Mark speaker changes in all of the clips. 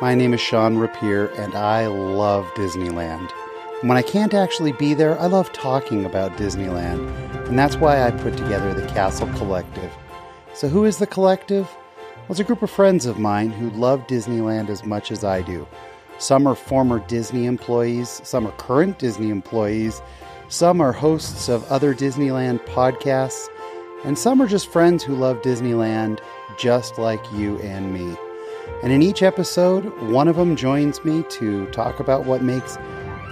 Speaker 1: My name is Sean Rapier, and I love Disneyland. When I can't actually be there, I love talking about Disneyland, and that's why I put together the Castle Collective. So, who is the Collective? Well, it's a group of friends of mine who love Disneyland as much as I do. Some are former Disney employees, some are current Disney employees, some are hosts of other Disneyland podcasts, and some are just friends who love Disneyland just like you and me. And in each episode, one of them joins me to talk about what makes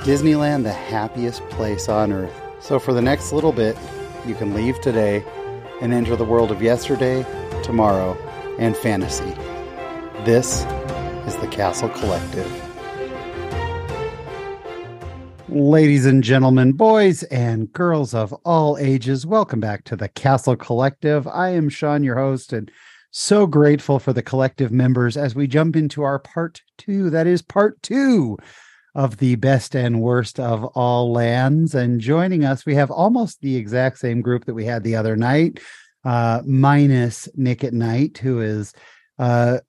Speaker 1: Disneyland the happiest place on earth. So for the next little bit, you can leave today and enter the world of yesterday, tomorrow, and fantasy. This is the Castle Collective. Ladies and gentlemen, boys and girls of all ages, welcome back to the Castle Collective. I am Sean, your host, and so grateful for the collective members as we jump into our part two. That is part two of the best and worst of all lands. And joining us, we have almost the exact same group that we had the other night, uh, minus Nick at Night, who is uh,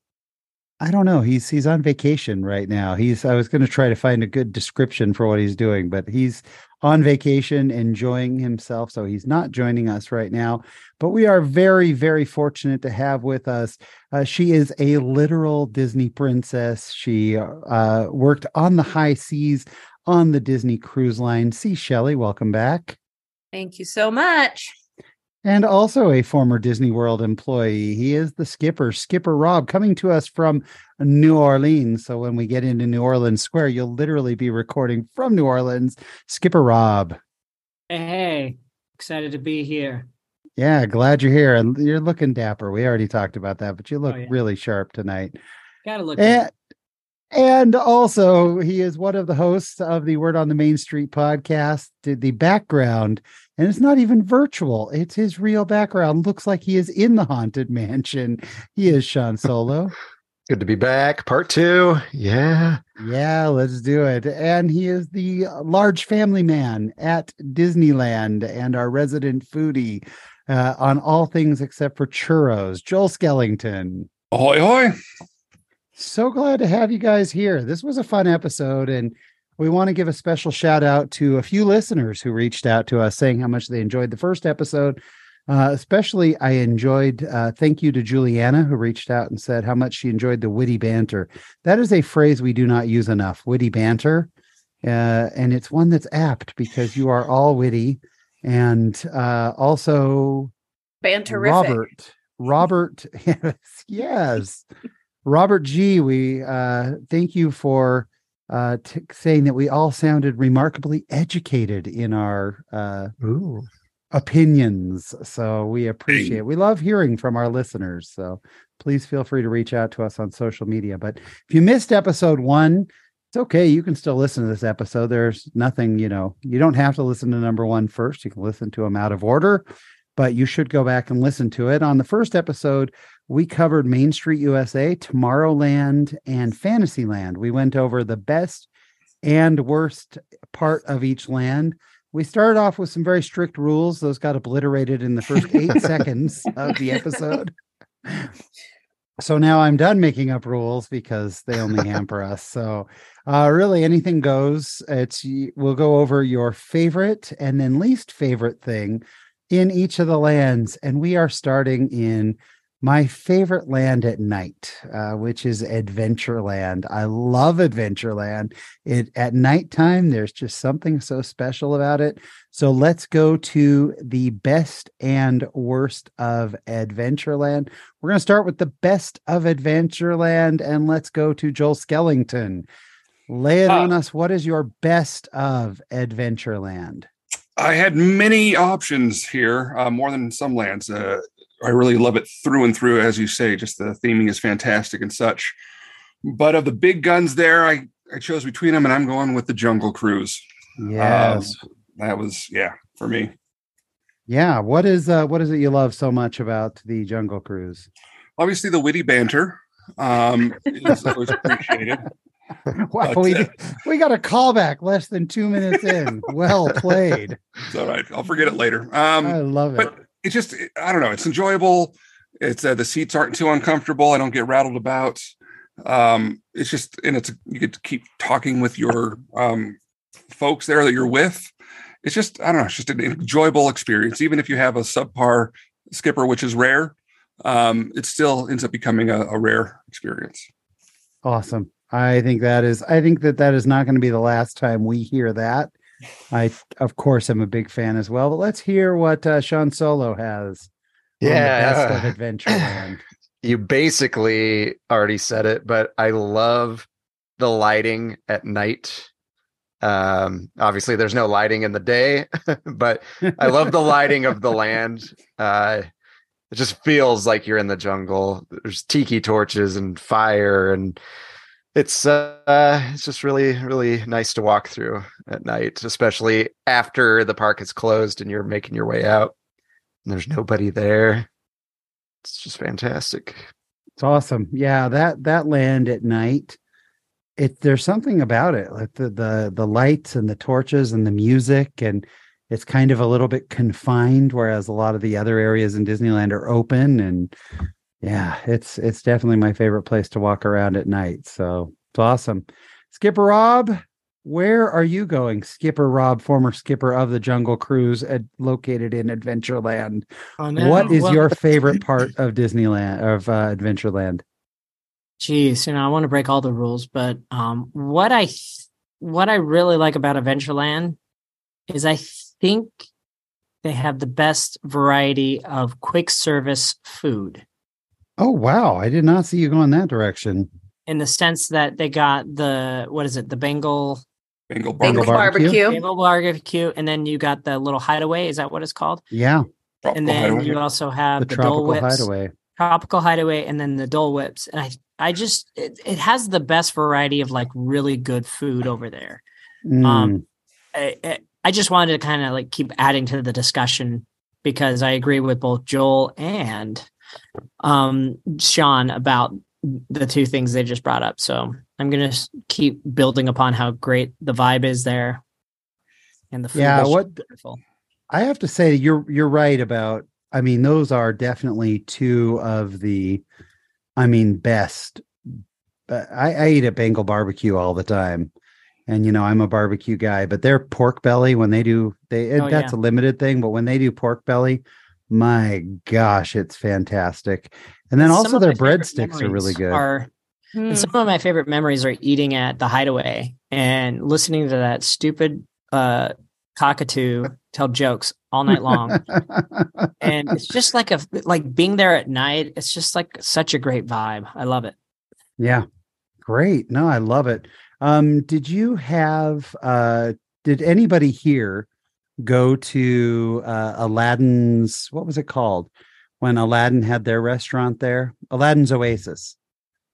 Speaker 1: I don't know. He's he's on vacation right now. He's I was going to try to find a good description for what he's doing, but he's on vacation enjoying himself, so he's not joining us right now. But we are very very fortunate to have with us. Uh, she is a literal Disney princess. She uh, worked on the high seas on the Disney cruise line. See Shelley, welcome back.
Speaker 2: Thank you so much
Speaker 1: and also a former Disney World employee. He is the skipper, Skipper Rob, coming to us from New Orleans. So when we get into New Orleans Square, you'll literally be recording from New Orleans. Skipper Rob.
Speaker 3: Hey, excited to be here.
Speaker 1: Yeah, glad you're here. And you're looking dapper. We already talked about that, but you look oh, yeah. really sharp tonight.
Speaker 3: Gotta look.
Speaker 1: And, and also, he is one of the hosts of the Word on the Main Street podcast. Did the background and it's not even virtual. It's his real background. Looks like he is in the haunted mansion. He is Sean Solo.
Speaker 4: Good to be back. Part two. Yeah.
Speaker 1: Yeah, let's do it. And he is the large family man at Disneyland and our resident foodie uh, on all things except for churros. Joel Skellington.
Speaker 5: Ahoy, ahoy.
Speaker 1: So glad to have you guys here. This was a fun episode. And we want to give a special shout out to a few listeners who reached out to us saying how much they enjoyed the first episode. Uh, especially, I enjoyed. Uh, thank you to Juliana who reached out and said how much she enjoyed the witty banter. That is a phrase we do not use enough. Witty banter, uh, and it's one that's apt because you are all witty and uh, also
Speaker 2: banter.
Speaker 1: Robert, Robert, yes, yes, Robert G. We uh, thank you for uh, t- saying that we all sounded remarkably educated in our uh, opinions. So we appreciate. We love hearing from our listeners. So please feel free to reach out to us on social media. But if you missed episode one, it's okay. You can still listen to this episode. There's nothing, you know, you don't have to listen to number one first. You can listen to them out of order, but you should go back and listen to it. On the first episode, we covered Main Street USA, Tomorrowland, and Fantasyland. We went over the best and worst part of each land. We started off with some very strict rules. Those got obliterated in the first eight seconds of the episode. So now I'm done making up rules because they only hamper us. So, uh, really, anything goes. It's we'll go over your favorite and then least favorite thing in each of the lands, and we are starting in my favorite land at night, uh, which is Adventureland. I love Adventureland. It at nighttime, there's just something so special about it. So let's go to the best and worst of Adventureland. We're going to start with the best of Adventureland, and let's go to Joel Skellington. Lay it uh, on us. What is your best of Adventureland?
Speaker 5: I had many options here, uh, more than some lands. Uh, I really love it through and through, as you say. Just the theming is fantastic and such. But of the big guns there, I I chose between them, and I'm going with the Jungle Cruise.
Speaker 1: Yes,
Speaker 5: um, that was yeah for me.
Speaker 1: Yeah, what is uh, what is it you love so much about the Jungle Cruise?
Speaker 5: Obviously, the witty banter um, is always appreciated.
Speaker 1: wow, but, we uh, we got a callback less than two minutes in. well played.
Speaker 5: It's all right. I'll forget it later. Um,
Speaker 1: I love it
Speaker 5: it's just I don't know. It's enjoyable. It's uh, the seats aren't too uncomfortable. I don't get rattled about. Um, it's just and it's you get to keep talking with your um, folks there that you're with. It's just I don't know. It's just an enjoyable experience, even if you have a subpar skipper, which is rare. Um, it still ends up becoming a, a rare experience.
Speaker 1: Awesome. I think that is. I think that that is not going to be the last time we hear that. I, of course, am a big fan as well. But let's hear what uh, Sean Solo has. the best of
Speaker 4: Yeah.
Speaker 1: Adventureland.
Speaker 4: you basically already said it, but I love the lighting at night. Um, obviously, there's no lighting in the day, but I love the lighting of the land. Uh, it just feels like you're in the jungle. There's tiki torches and fire, and it's uh, it's just really really nice to walk through at night, especially after the park is closed and you're making your way out. And there's nobody there. It's just fantastic.
Speaker 1: It's awesome. Yeah, that that land at night. It there's something about it, like the the the lights and the torches and the music, and it's kind of a little bit confined, whereas a lot of the other areas in Disneyland are open. And yeah, it's it's definitely my favorite place to walk around at night. So it's awesome. Skipper Rob, where are you going? Skipper Rob, former skipper of the Jungle Cruise, at, located in Adventureland.
Speaker 3: Oh, no.
Speaker 1: What is
Speaker 3: Well,
Speaker 1: your favorite part of Disneyland of uh, Adventureland?
Speaker 3: Geez, you know, I want to break all the rules, but um, what I th- what I really like about Adventureland is I think they have the best variety of quick service food
Speaker 1: Oh wow, I did not see you go in that direction.
Speaker 3: in the sense that they got the what is it, the Bengal
Speaker 5: Bengal
Speaker 2: Bengal
Speaker 5: barbecue.
Speaker 1: barbecue?
Speaker 2: barbecue.
Speaker 3: Bengal barbecue, and then you got the little hideaway. Is that what it's called?
Speaker 1: Yeah,
Speaker 5: Tropical
Speaker 3: and then
Speaker 5: hideaway.
Speaker 3: you also have
Speaker 1: the
Speaker 3: the, Dole
Speaker 1: tropical
Speaker 3: Whips,
Speaker 1: hideaway.
Speaker 3: tropical hideaway, and then the Dole Whips. And I, I just it, it has the best variety of like really good food over there.
Speaker 1: Mm,
Speaker 3: Um, I, I- I just wanted to kind of like keep adding to the discussion because I agree with both Joel and um, Sean about the two things they just brought up. So I'm gonna keep building upon how great the vibe is there, and the food.
Speaker 1: Yeah,
Speaker 3: is
Speaker 1: what-
Speaker 3: wonderful.
Speaker 1: I have to say you're you're right about. I mean, those are definitely two of the, I mean, best. But I, I eat at Bengal barbecue all the time, and you know I'm a barbecue guy. But their pork belly when they do they
Speaker 3: Oh,
Speaker 1: that's a limited thing, but when they do pork belly, my gosh, it's fantastic. And then
Speaker 3: Some
Speaker 1: also their breadsticks are really good.
Speaker 3: Are
Speaker 2: Hmm.
Speaker 3: Some of my favorite memories are eating at the hideaway and listening to that stupid uh cockatoo tell jokes all night long. and it's just like a like being there at night, it's just like such a great vibe. I love it.
Speaker 1: Yeah. Great. No, I love it. Um, did you have uh did anybody here go to uh Aladdin's what was it called? When Aladdin had their restaurant there? Aladdin's Oasis.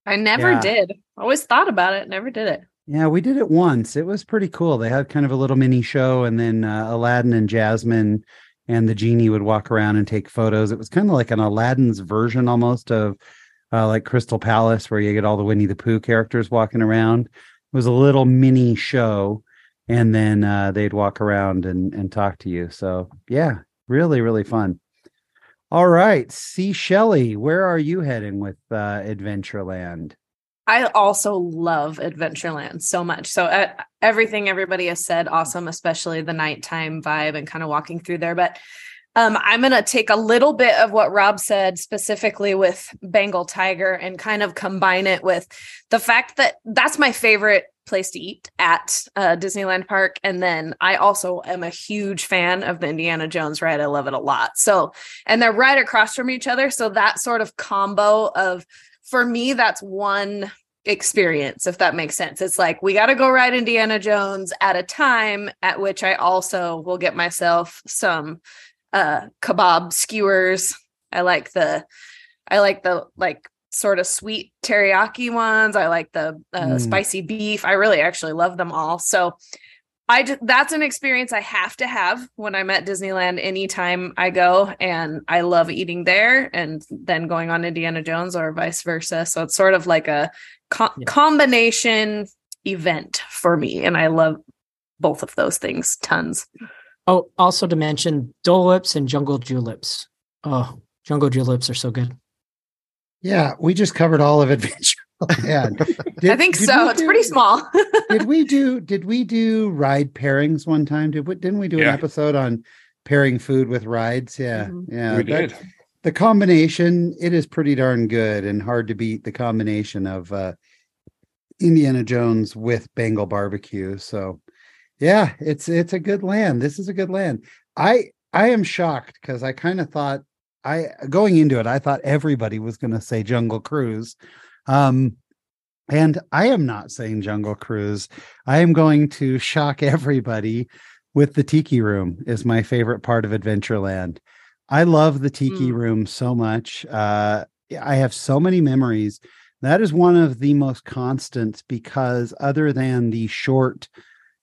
Speaker 2: I never
Speaker 1: Yeah.
Speaker 2: did. Always thought about it, never did it.
Speaker 1: Yeah, we did it once. It was pretty cool. They had kind of a little mini show, and then uh, Aladdin and Jasmine and the genie would walk around and take photos. It was kind of like an Aladdin's version almost of uh, like Crystal Palace, where you get all the Winnie the Pooh characters walking around. It was a little mini show, and then uh, they'd walk around and, and talk to you. So, yeah, really, really fun. All right. See, Shelley, where are you heading with uh, Adventureland?
Speaker 2: I also love Adventureland so much. So uh, everything everybody has said, awesome, especially the nighttime vibe and kind of walking through there. But um, I'm going to take a little bit of what Rob said specifically with Bengal Tiger and kind of combine it with the fact that that's my favorite place to eat at uh, Disneyland Park. And then I also am a huge fan of the Indiana Jones ride. I love it a lot. So, and they're right across from each other. So that sort of combo of, for me, that's one experience, if that makes sense. It's like we got to go ride Indiana Jones at a time at which I also will get myself some uh kebab skewers. I like the I like the like sort of sweet teriyaki ones. I like the uh,
Speaker 1: Mm.
Speaker 2: spicy beef. I really actually love them all. So I just that's an experience I have to have when I'm at Disneyland anytime I go and I love eating there and then going on Indiana Jones or vice versa. So it's sort of like a co-
Speaker 3: Yeah.
Speaker 2: combination event for me and I love both of those things tons.
Speaker 3: Oh, also to mention Dole Whips and Jungle Juleps. Oh, Jungle Juleps are so good.
Speaker 1: Yeah, we just covered all of Adventureland.
Speaker 2: I
Speaker 1: Did-
Speaker 2: think so. It's
Speaker 1: do-
Speaker 2: pretty small.
Speaker 1: did we do did we do ride pairings one time? Did we didn't we do an episode on pairing food with rides? Yeah.
Speaker 2: Mhm.
Speaker 1: Yeah.
Speaker 5: we
Speaker 1: that-
Speaker 5: did.
Speaker 1: the combination it is pretty darn good and hard to beat the combination of uh indiana jones with bengal barbecue so yeah it's it's a good land this is a good land i i am shocked because i kind of thought i going into it i thought everybody was going to say jungle cruise um and i am not saying jungle cruise i am going to shock everybody with the tiki room is my favorite part of adventureland I love the tiki
Speaker 2: Mm.
Speaker 1: room so much. Uh, I have so many memories. That is one of the most constants because, other than the short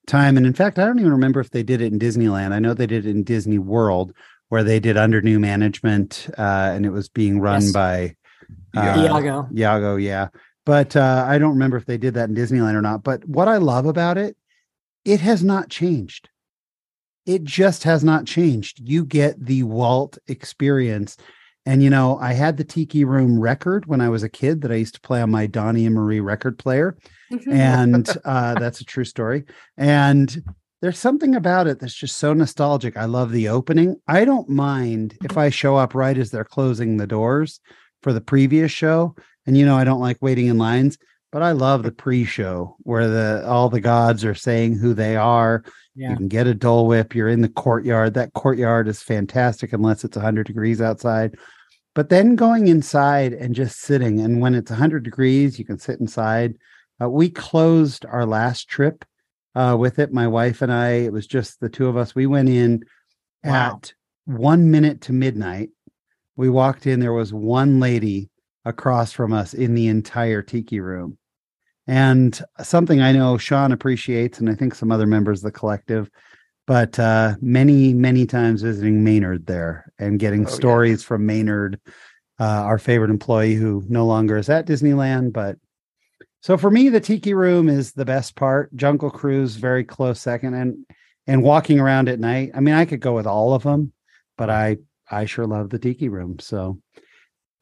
Speaker 1: time, and in fact, I don't even remember if they did it in Disneyland. I know they did it in Disney World, where they did under new management, uh, and it was being run
Speaker 3: Yes.
Speaker 1: by uh,
Speaker 3: Iago.
Speaker 1: Iago, yeah. But uh, I don't remember if they did that in Disneyland or not. But what I love about it, it has not changed. It just has not changed. You get the Walt experience. And, you know, I had the Tiki Room record when I was a kid that I used to play on my Donnie and Marie record player. And uh, that's a true story. And there's something about it that's just so nostalgic. I love the opening. I don't mind if I show up right as they're closing the doors for the previous show. And you know, I don't like waiting in lines, but I love the pre-show where the all the gods are saying who they are.
Speaker 3: Yeah.
Speaker 1: You can get a Dole Whip. You're in the courtyard. That courtyard is fantastic unless it's 100 degrees outside. But then going inside and just sitting, and when it's 100 degrees, you can sit inside. Uh, we closed our last trip uh, with it. My wife and I, it was just the two of us. We went in
Speaker 3: Wow.
Speaker 1: at one minute to midnight. We walked in, there was one lady across from us in the entire tiki room. And something I know Sean appreciates, and I think some other members of the collective, but uh, many, many times visiting Maynard there and getting
Speaker 4: Oh, yeah.
Speaker 1: stories from Maynard, uh, our favorite employee who no longer is at Disneyland. But so for me, the Tiki Room is the best part. Jungle Cruise, very close second, and and walking around at night. I mean, I could go with all of them, but I I sure love the Tiki Room. So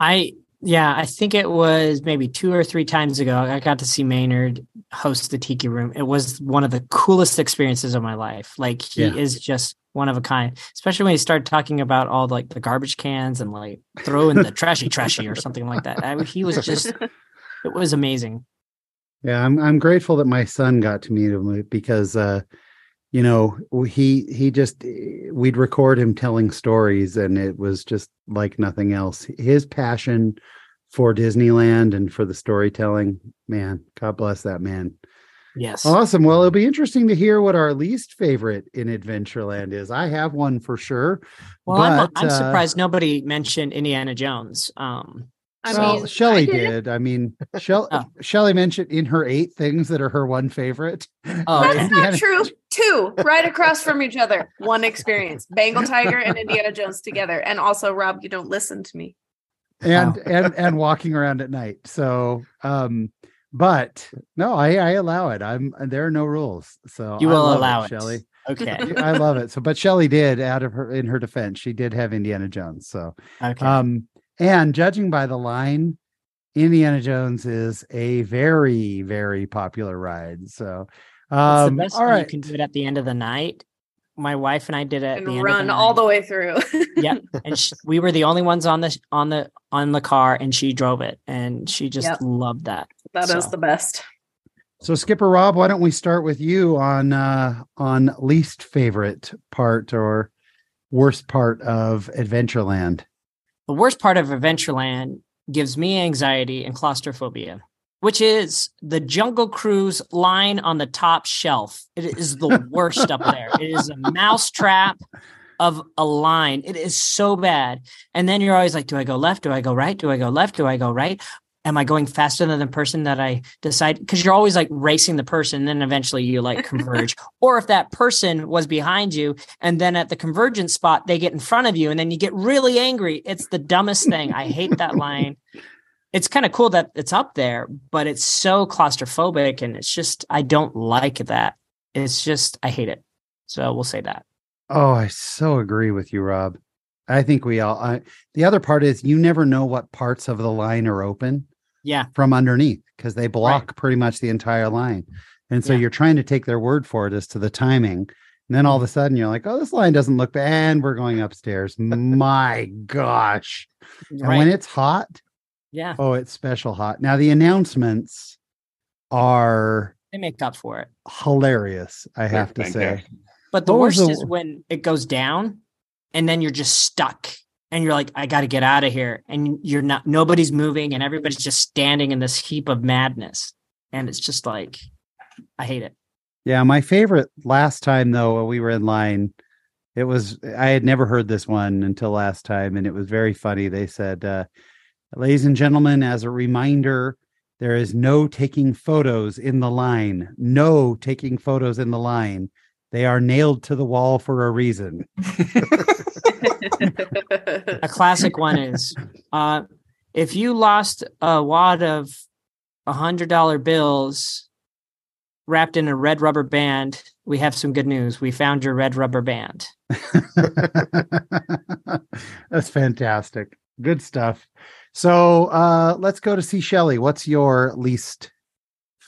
Speaker 3: I yeah, I think it was maybe two or three times ago. I got to see Maynard host the Tiki Room. It was one of the coolest experiences of my life. Like he
Speaker 1: Yeah.
Speaker 3: is just one of a kind. Especially when he started talking about all like the garbage cans and like throw in the trashy trashy or something like that. I, he was just it was amazing.
Speaker 1: Yeah, I'm I'm grateful that my son got to meet him because uh you know, he he just we'd record him telling stories and it was just like nothing else. His passion for Disneyland and for the storytelling, man, God bless that man.
Speaker 3: Yes.
Speaker 1: Awesome. Well, it'll be interesting to hear what our least favorite in Adventureland is. I have one for sure.
Speaker 3: well, I'm, I'm
Speaker 1: uh,
Speaker 3: surprised nobody mentioned Indiana Jones. Um
Speaker 2: I
Speaker 1: well,
Speaker 2: mean,
Speaker 1: Shelly
Speaker 2: I did.
Speaker 1: did. I mean, Shell,
Speaker 3: Oh.
Speaker 1: Shelly mentioned in her eight things that are her one favorite.
Speaker 3: Oh.
Speaker 2: That's
Speaker 1: Indiana-
Speaker 2: not true. Two right across from each other. One experience. Bengal Tiger and Indiana Jones together. And also, Rob, you don't listen to me.
Speaker 1: and
Speaker 3: Oh.
Speaker 1: and and walking around at night. So, um, but no, I I allow it. I'm there are no rules. So
Speaker 3: you
Speaker 1: I
Speaker 3: will
Speaker 1: love
Speaker 3: allow it.
Speaker 1: Shelly.
Speaker 3: Okay.
Speaker 1: I love it. So, but Shelly did out of her in her defense, she did have Indiana Jones. So,
Speaker 3: Okay.
Speaker 1: um, and judging by the line, Indiana Jones is a very very popular ride. So,
Speaker 3: It's
Speaker 1: um,
Speaker 3: the best
Speaker 1: all
Speaker 3: when
Speaker 1: right.
Speaker 3: you can do it at the end of the night. My wife and I did it at
Speaker 2: And
Speaker 3: the end
Speaker 2: run
Speaker 3: of the
Speaker 2: all the way through.
Speaker 3: Yep. and sh we were the only ones on the on the on the car and she drove it and she just
Speaker 2: Yep.
Speaker 3: loved that
Speaker 2: That is
Speaker 3: So.
Speaker 2: the best.
Speaker 1: So Skipper Rob, why don't we start with you on uh on least favorite part or worst part of Adventureland?
Speaker 3: The worst part of adventureland gives me anxiety and claustrophobia which is the jungle cruise line on the top shelf. It is the worst up there. It is a mouse trap of a line. It is so bad. And then you're always like do i go left? Do i go right? Do i go left? Do i go right am I going faster than the person that I decide? Because you're always like racing the person, and then eventually you like converge. or if that person was behind you, and then at the convergence spot they get in front of you, and then you get really angry. It's the dumbest thing. I hate that line. It's kind of cool that it's up there, but it's so claustrophobic, and it's just I don't like that. It's just I hate it. So we'll say that.
Speaker 1: Oh, I so agree with you, Rob. I think we all I, the other part is you never know what parts of the line are open.
Speaker 3: Yeah.
Speaker 1: from underneath because they block pretty much the entire line. And so
Speaker 3: Yeah.
Speaker 1: you're trying to take their word for it as to the timing. And then all of a sudden you're like, oh, this line doesn't look bad. And we're going upstairs. My gosh. And when it's hot,
Speaker 3: yeah.
Speaker 1: oh, it's special hot. Now the announcements are
Speaker 3: They make up for it.
Speaker 1: hilarious, I have to say.
Speaker 3: But the
Speaker 1: What
Speaker 3: worst
Speaker 1: the-
Speaker 3: is when it goes down and then you're just stuck and you're like, I got to get out of here. And you're not, nobody's moving and everybody's just standing in this heap of madness. And it's just like, I hate it.
Speaker 1: Yeah, my favorite last time though, we were in line, it was I had never heard this one until last time, and it was very funny. They said, uh, ladies and gentlemen, as a reminder, there is no taking photos in the line. No taking photos in the line. They are nailed to the wall for a reason.
Speaker 3: A classic one is uh, if you lost a wad of $100 bills wrapped in a red rubber band, we have some good news. We found your red rubber band.
Speaker 1: That's fantastic. Good stuff. So uh, let's go to see Shelley. What's your least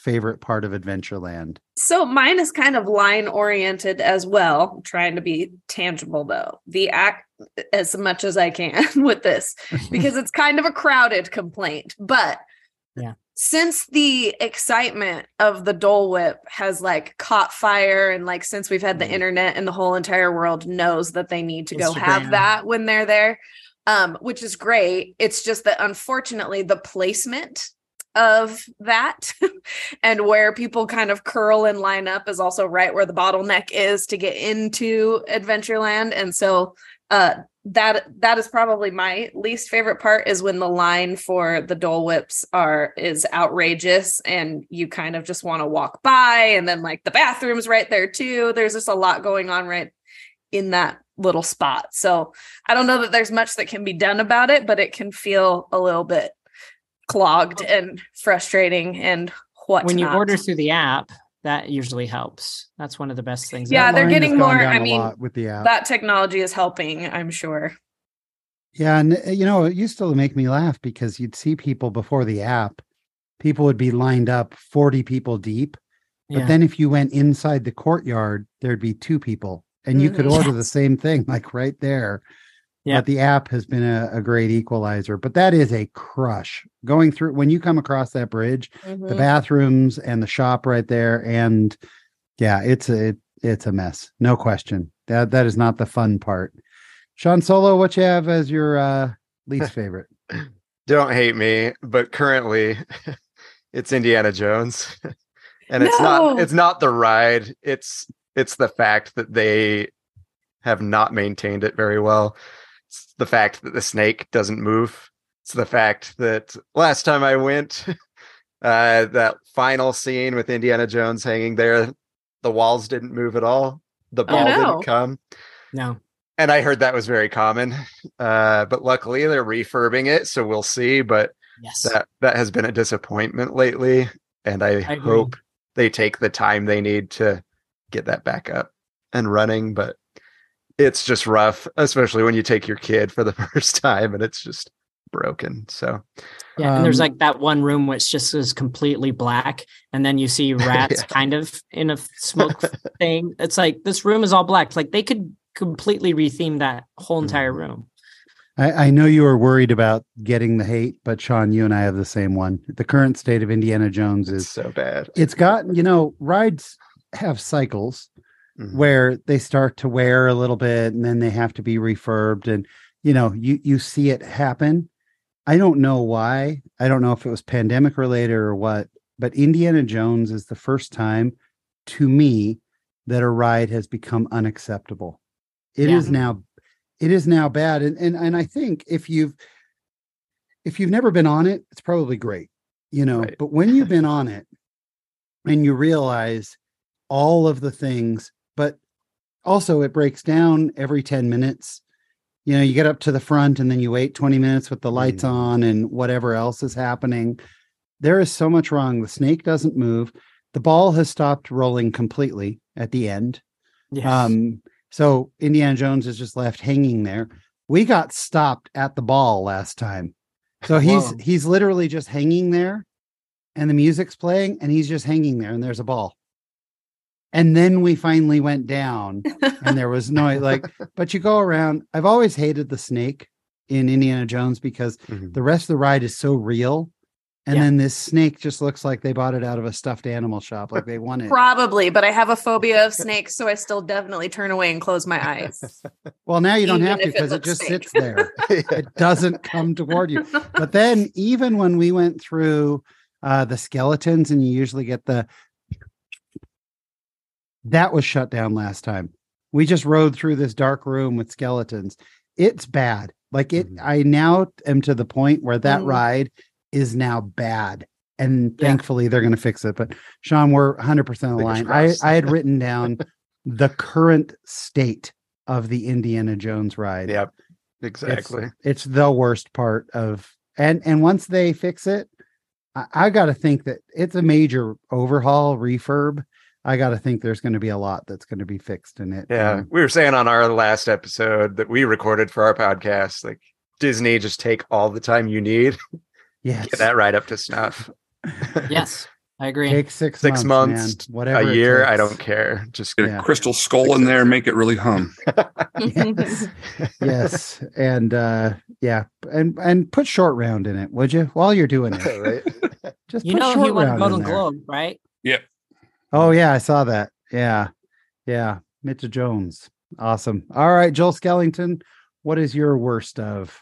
Speaker 1: favorite part of Adventureland?
Speaker 2: So mine is kind of line oriented as well, I'm trying to be tangible though. The act as much as I can with this because it's kind of a crowded complaint. But
Speaker 3: Yeah.
Speaker 2: since the excitement of the Dole Whip has like caught fire and like since we've had the internet and the whole entire world knows that they need to go
Speaker 3: Instagram.
Speaker 2: have that when they're there. Um, which is great. It's just that unfortunately the placement of that and where people kind of curl and line up is also right where the bottleneck is to get into Adventureland. And so uh that that is probably my least favorite part is when the line for the Dole Whips are is outrageous and you kind of just want to walk by and then like the bathroom's right there too. There's just a lot going on right in that little spot. So I don't know that there's much that can be done about it, but it can feel a little bit clogged and frustrating and what
Speaker 3: when you order through the app, that usually helps. That's one of the best things.
Speaker 2: Yeah,
Speaker 1: That
Speaker 2: they're getting more- i mean,
Speaker 1: with the app.
Speaker 2: that technology is helping, I'm sure.
Speaker 1: Yeah, and uh, you know, it used to make me laugh because you'd see people before the app, people would be lined up 40 people deep. But
Speaker 3: Yeah.
Speaker 1: then if you went inside the courtyard, there'd be two people and you could
Speaker 2: Mhm.
Speaker 1: order the same thing, like right there.
Speaker 3: Yeah.
Speaker 1: But the app has been a, a great equalizer. But that is a crush going through when you come across that bridge, the
Speaker 2: Mhm.
Speaker 1: bathrooms and the shop right there. And yeah, it's a it, it's a mess. No question. That that is not the fun part. Sean Solo, what you have as your uh least favorite?
Speaker 4: Don't hate me, but currently it's Indiana Jones. and it's
Speaker 2: No.
Speaker 4: not it's not the ride. It's it's the fact that they have not maintained it very well. It's the fact that the snake doesn't move. It's the fact that last time I went, uh that final scene with Indiana Jones hanging there, the walls didn't move at all. The ball
Speaker 2: no.
Speaker 4: didn't come
Speaker 3: no.
Speaker 4: and I heard that was very common. Uh, but luckily they're refurbing it, so we'll see. But
Speaker 3: Yes.
Speaker 4: that that has been a disappointment lately, and I,
Speaker 3: agree.
Speaker 4: hope they take the time they need to get that back up and running. But it's just rough, especially when you take your kid for the first time and it's just broken. So
Speaker 3: Yeah, and there's
Speaker 1: Um,
Speaker 3: like that one room which just is completely black, and then you see rats
Speaker 4: Yeah.
Speaker 3: kind of in a smoke thing. It's like this room is all black. Like they could completely retheme that whole entire
Speaker 4: Mhm.
Speaker 3: room.
Speaker 1: I, I know you were worried about getting the hate, but Sean, you and I have the same one. The current state of Indiana Jones
Speaker 4: it's
Speaker 1: is
Speaker 4: so bad.
Speaker 1: it's got, you know, rides have cycles
Speaker 4: Mhm.
Speaker 1: where they start to wear a little bit and then they have to be refurbed and you know, you you see it happen. I don't know why. I don't know if it was pandemic related or what, but Indiana Jones is the first time to me that a ride has become unacceptable. It is
Speaker 3: Yeah.
Speaker 1: now it is now bad and and and I think if you've if you've never been on it, it's probably great. You know,
Speaker 4: Right.
Speaker 1: but when you've been on it and you realize all of the things, but also it breaks down every 10 minutes. You know, you get up to the front and then you wait 20 minutes with the lights
Speaker 4: Mhm.
Speaker 1: on and whatever else is happening. There is so much wrong. The snake doesn't move. The ball has stopped rolling completely at the end.
Speaker 3: Yes.
Speaker 1: Um, so Indiana Jones is just left hanging there. We got stopped at the ball last time. So he's
Speaker 3: Whoa.
Speaker 1: he's literally just hanging there, and the music's playing, and he's just hanging there, and there's a ball. And then we finally went down, and there was no like. But you go around. I've always hated the snake in Indiana Jones because
Speaker 4: Mhm.
Speaker 1: the rest of the ride is so real, and
Speaker 3: Yeah.
Speaker 1: then this snake just looks like they bought it out of a stuffed animal shop, like they won it.
Speaker 2: Probably, but I have a phobia of snakes, so I still definitely turn away and close my eyes.
Speaker 1: Well, now you don't
Speaker 2: Even
Speaker 1: have to
Speaker 2: if it
Speaker 1: because it just
Speaker 2: fake.
Speaker 1: sits there. it doesn't come toward you. But then, even when we went through uh, the skeletons, and you usually get the that was shut down last time. We just rode through this dark room with skeletons. It's bad. Like it,
Speaker 4: Mhm.
Speaker 1: I now am to the point where that
Speaker 2: Mhm.
Speaker 1: ride is now bad. And
Speaker 3: Yeah.
Speaker 1: thankfully they're going to fix it. But Sean, we're 100%
Speaker 4: Fingers
Speaker 1: aligned. I. I had written down the current state of the Indiana Jones ride
Speaker 4: Yep. Exactly.
Speaker 1: it's the worst part of and and once they fix it i, I got to think that it's a major overhaul refurb i got to think there's going to be a lot that's going to be fixed in it
Speaker 4: Yeah,
Speaker 1: Um,
Speaker 4: we were saying on our last episode that we recorded for our podcast, like Disney, just take all the time you need,
Speaker 1: yes
Speaker 4: get that right up to snuff.
Speaker 3: Yes, I agree.
Speaker 1: take six
Speaker 4: Six
Speaker 1: months,
Speaker 4: months,
Speaker 1: man. whatever
Speaker 4: a year, I don't care. Just
Speaker 5: Get
Speaker 1: Yeah.
Speaker 5: a crystal skull in there, make it really hum.
Speaker 1: yes yes and uh yeah and and put short round in it would you while you're doing it
Speaker 4: right.
Speaker 1: just
Speaker 3: You
Speaker 1: put
Speaker 3: know
Speaker 1: short
Speaker 3: he won
Speaker 1: round
Speaker 3: Golden
Speaker 1: in.
Speaker 3: Globe, right?
Speaker 1: Oh yeah, I saw that. Yeah. Yeah. Mitch Jones. Awesome. All right, Joel Skellington, what is your worst of?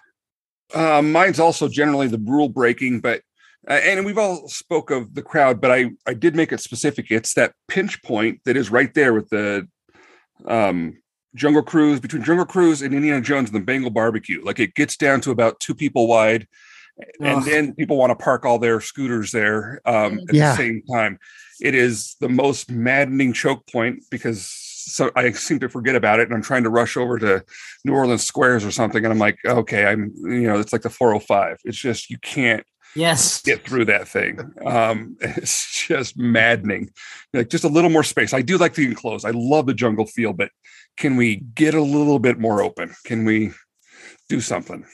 Speaker 5: Uh, mine's also generally the rule breaking, but uh, and we've all spoke of the crowd, but I I did make it specific. It's that pinch point that is right there with the um Jungle Cruise between Jungle Cruise and Indiana Jones and the Bengal Barbecue. Like it gets down to about two people wide, and
Speaker 3: Ugh.
Speaker 5: then people want to park all their scooters there um, at
Speaker 1: Yeah.
Speaker 5: the same time. It is the most maddening choke point because so I seem to forget about it, and I'm trying to rush over to New Orleans Squares or something, and I'm like, okay, I'm you know, it's like the 405. It's just you can't
Speaker 3: Yes.
Speaker 5: get through that thing. Um, it's just maddening. Like just a little more space. I do like the enclosed. I love the jungle feel, but can we get a little bit more open? Can we do something?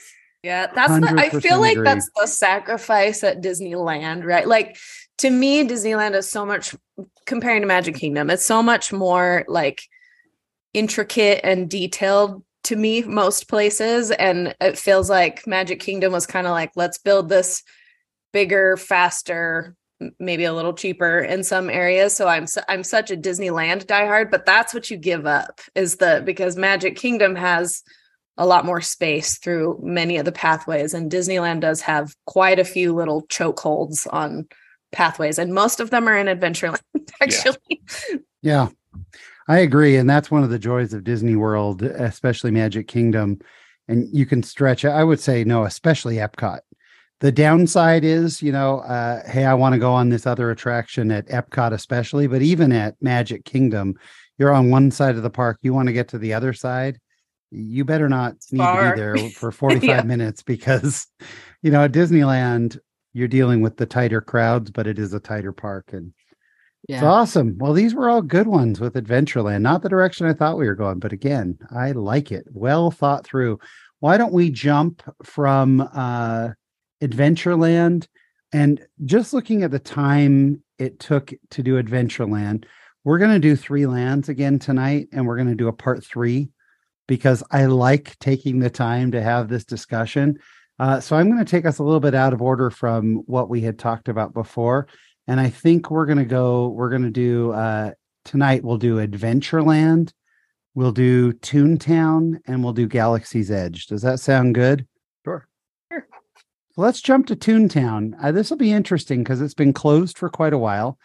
Speaker 2: Yeah, that's the, I
Speaker 1: 100%
Speaker 2: feel like
Speaker 1: agree.
Speaker 2: that's the sacrifice at Disneyland, right? Like to me, Disneyland is so much comparing to Magic Kingdom, it's so much more like intricate and detailed to me most places. And it feels like Magic Kingdom was kind of like, let's build this bigger, faster, maybe a little cheaper in some areas. So I'm su- I'm such a Disneyland diehard, but that's what you give up is the because Magic Kingdom has a lot more space through many of the pathways and Disneyland does have quite a few little chokeholds on pathways and most of them are in Adventureland actually.
Speaker 1: Yeah. I agree. And that's one of the joys of Disney World, especially Magic Kingdom. And you can stretch, I would say, no, especially Epcot. The downside is, you know, uh, hey, I want to go on this other attraction at Epcot, especially, but even at Magic Kingdom, you're on one side of the park, you want to get to the other side. You better not need to be there for 45
Speaker 2: Yeah.
Speaker 1: minutes because, you know, at Disneyland, you're dealing with the tighter crowds, but it is a tighter park. And it's awesome. Well, these were all good ones with Adventureland. Not the direction I thought we were going, but again, I like it. Well thought through. Why don't we jump from uh Adventureland and just looking at the time it took to do Adventureland, we're going to do three lands again tonight and we're going to do a part 3 because I like taking the time to have this discussion. Uh, so I'm going to take us a little bit out of order from what we had talked about before and I think we're gonna go. We're gonna do uh, tonight. We'll do Adventureland, we'll do Toontown, and we'll do Galaxy's Edge. Does that sound good?
Speaker 4: Sure.
Speaker 2: Sure.
Speaker 1: Let's jump to Toontown. Uh, this will be interesting because it's been closed for quite a while.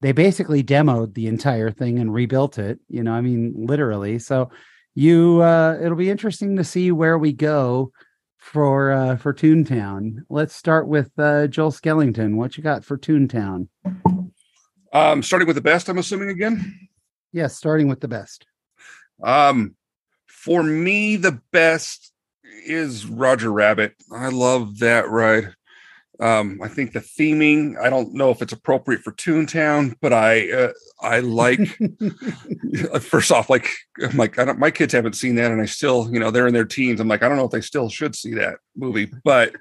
Speaker 1: They basically demoed the entire thing and rebuilt it. You know, I mean, literally. So you, uh, it'll be interesting to see where we go for uh for Toontown. Let's start with uh Joel Skellington. What you got for Toontown?
Speaker 5: Um, starting with the best, I'm assuming again.
Speaker 1: Yes, starting with the best.
Speaker 5: Um, for me, the best is Roger Rabbit. I love that ride. Um, I think the theming. I don't know if it's appropriate for Toontown, but I uh, I like. first off, like I'm like I don't, my kids haven't seen that, and I still, you know, they're in their teens. I'm like, I don't know if they still should see that movie, but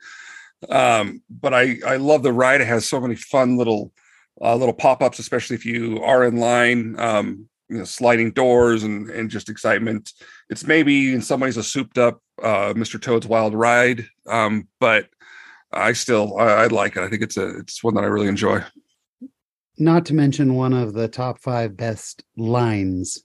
Speaker 5: Um, but I I love the ride. It has so many fun little uh, little pop ups, especially if you are in line. Um, you know, sliding doors and and just excitement. It's maybe in some ways a souped up uh, Mr. Toad's Wild Ride, um, but I still I, I like it. I think it's a it's one that I really enjoy.
Speaker 1: Not to mention one of the top five best lines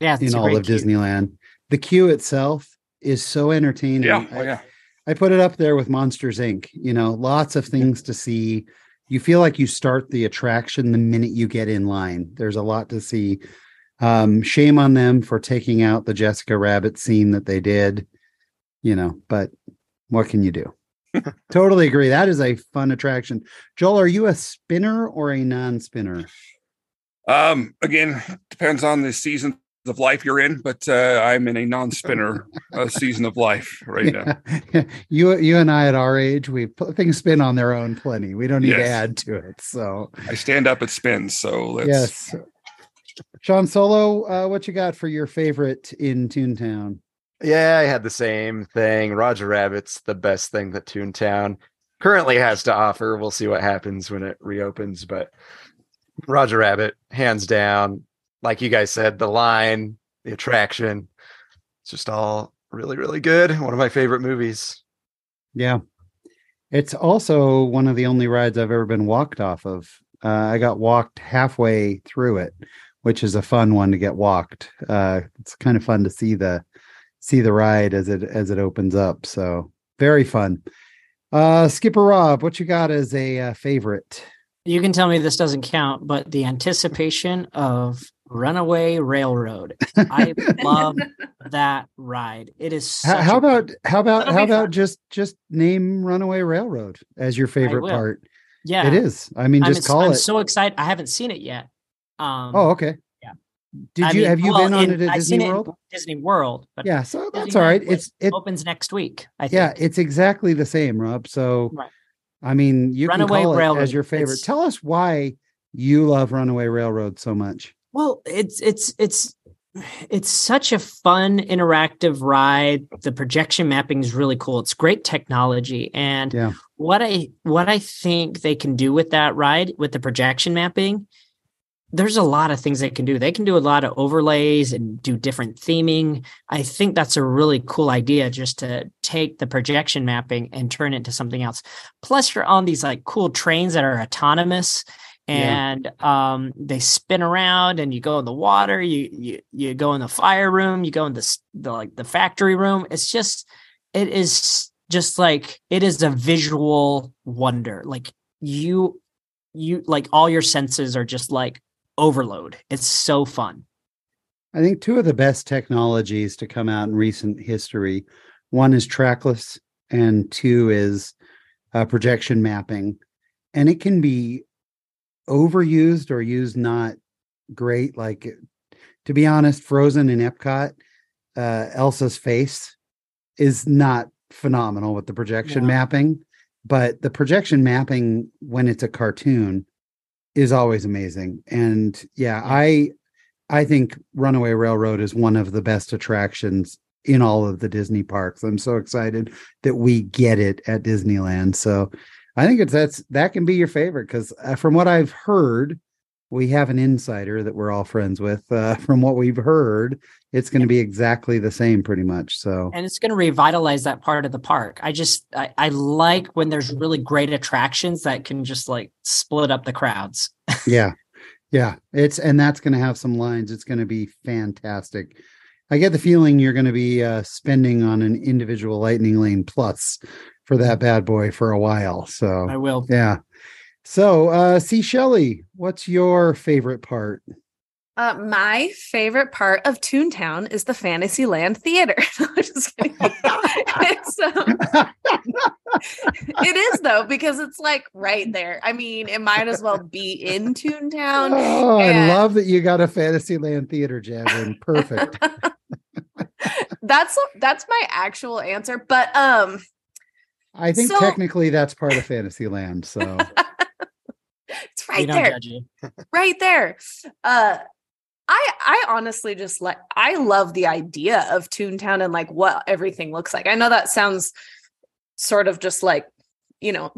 Speaker 3: Yeah,
Speaker 1: in all of
Speaker 3: queue.
Speaker 1: Disneyland. The queue itself is so entertaining.
Speaker 5: Yeah, oh, yeah.
Speaker 1: I put it up there with Monsters Inc. You know, lots of things to see. You feel like you start the attraction the minute you get in line. There's a lot to see. Um, shame on them for taking out the Jessica Rabbit scene that they did, you know, but what can you do? Totally agree. That is a fun attraction. Joel, are you a spinner or a non spinner?
Speaker 5: Um, again, depends on the season of life you're in, but uh, I'm in a non-spinner uh, season of life right now.
Speaker 1: you you and I at our age, we put things spin on their own plenty. We don't need to add to it. So
Speaker 5: I stand up at spins, so let's.
Speaker 1: yes. Sean Solo, uh, what you got for your favorite in Toontown?
Speaker 4: Yeah, I had the same thing. Roger Rabbit's the best thing that Toontown currently has to offer. We'll see what happens when it reopens, but Roger Rabbit, hands down, like you guys said, the line, the attraction, it's just all really, really good. One of my favorite movies.
Speaker 1: Yeah. It's also one of the only rides I've ever been walked off of. Uh, I got walked halfway through it, which is a fun one to get walked. Uh, it's kind of fun to see the see the ride as it as it opens up. So very fun. Uh, Skipper Rob, what you got as a uh, favorite?
Speaker 3: You can tell me this doesn't count, but the anticipation of Runaway Railroad. I love that ride. It is.
Speaker 1: How,
Speaker 3: such
Speaker 1: how about how about how about
Speaker 2: fun.
Speaker 1: just just name Runaway Railroad as your favorite part?
Speaker 3: Yeah,
Speaker 1: It is. I mean,
Speaker 3: I'm,
Speaker 1: just call
Speaker 3: I'm
Speaker 1: it.
Speaker 3: so excited. I haven't seen it yet. Um,
Speaker 1: oh, okay. Did
Speaker 3: I
Speaker 1: you
Speaker 3: mean,
Speaker 1: have you
Speaker 3: well,
Speaker 1: been on
Speaker 3: in-
Speaker 1: it at
Speaker 3: I've
Speaker 1: Disney World?
Speaker 3: Disney World, but
Speaker 1: Yeah, so that's
Speaker 3: Disneyland
Speaker 1: all right.
Speaker 3: was-
Speaker 1: It's it
Speaker 3: opens next week. I think.
Speaker 1: yeah, it's exactly the same, Rob. So
Speaker 3: Right.
Speaker 1: I mean, you
Speaker 3: Runaway
Speaker 1: can call it as your favorite.
Speaker 3: it's-
Speaker 1: Tell us why you love Runaway Railroad so much.
Speaker 3: Well, it's it's it's it's such a fun interactive ride. The projection mapping is really cool. It's great technology and
Speaker 1: Yeah.
Speaker 3: what I what I think they can do with that ride with the projection mapping there's a lot of things they can do. They can do a lot of overlays and do different theming. I think that's a really cool idea just to take the projection mapping and turn it into something else. Plus you're on these like cool trains that are autonomous
Speaker 1: Yeah.
Speaker 3: and um, they spin around and you go in the water you you you go in the fire room you go in the, the like the factory room it's just it is just like it is a visual wonder like you you like all your senses are just like overload it's so fun
Speaker 1: I think two of the best technologies to come out in recent history one is trackless, and two is uh, projection mapping. And it can be overused or used not great. Like, to be honest, Frozen in Epcot, uh, Elsa's face is not phenomenal with the projection
Speaker 3: Yeah.
Speaker 1: mapping, but the projection mapping when it's a cartoon is always amazing. And yeah, I I think Runaway Railroad is one of the best attractions in all of the Disney parks. I'm so excited that we get it at Disneyland. So I think it's that's that can be your favorite because uh, from what I've heard, we have an insider that we're all friends with. Uh, from what we've heard, it's going to be exactly the same, pretty much. So.
Speaker 3: And it's going to revitalize that part of the park. I just I, I like when there's really great attractions that can just like split up the crowds.
Speaker 1: Yeah. Yeah it's and that's going to have some lines. It's going to be fantastic. I get the feeling you're going to be uh, spending on an individual lightning lane plus for that bad boy for a while so.
Speaker 3: I will.
Speaker 1: Yeah. So uh see shelly what's your favorite part
Speaker 2: Uh, my favorite part of Toontown is the Fantasyland Theater. Just kidding. it's, um, it is though because it's like right there. I mean, it might as well be in Toontown.
Speaker 1: oh i love that you got a fantasyland theater jab in perfect
Speaker 2: that's that's my actual answer. But um,
Speaker 1: i think
Speaker 2: So-
Speaker 1: technically that's part of fantasyland so
Speaker 2: it's right
Speaker 3: don't
Speaker 2: there. right there. Uh I I honestly just like I love the idea of Toontown and like what everything looks like. I know that sounds sort of just like you know,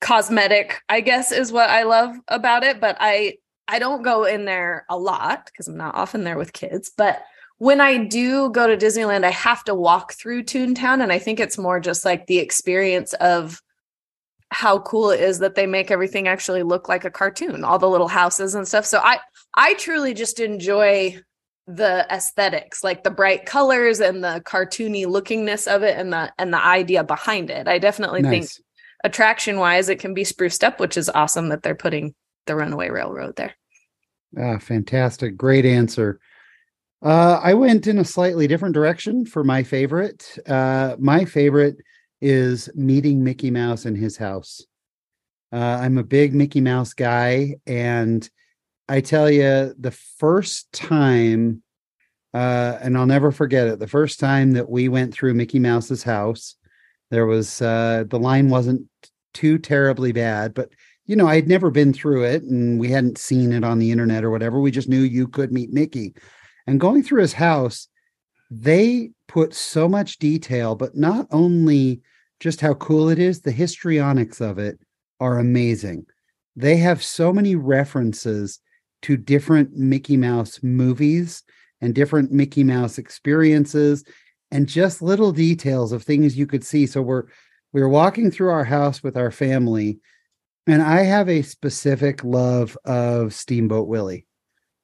Speaker 2: cosmetic, I guess is what I love about it, but I I don't go in there a lot because I'm not often there with kids, but when I do go to Disneyland, I have to walk through Toontown and I think it's more just like the experience of how cool it is that they make everything actually look like a cartoon, all the little houses and stuff. So I I truly just enjoy the aesthetics, like the bright colors and the cartoony lookingness of it and the and the idea behind it. I definitely nice. think attraction wise it can be spruced up, which is awesome that they're putting the runaway railroad there.
Speaker 1: Ah, fantastic. Great answer. Uh, I went in a slightly different direction for my favorite. Uh, my favorite is meeting Mickey Mouse in his house. Uh, I'm a big Mickey Mouse guy, and I tell you, the first time, uh, and I'll never forget it, the first time that we went through Mickey Mouse's house, there was uh, the line wasn't too terribly bad, but you know, I'd never been through it, and we hadn't seen it on the internet or whatever. We just knew you could meet Mickey, and going through his house, they put so much detail, but not only just how cool it is, the histrionics of it are amazing. They have so many references to different Mickey Mouse movies and different Mickey Mouse experiences and just little details of things you could see. So we're we are walking through our house with our family and I have a specific love of Steamboat Willie.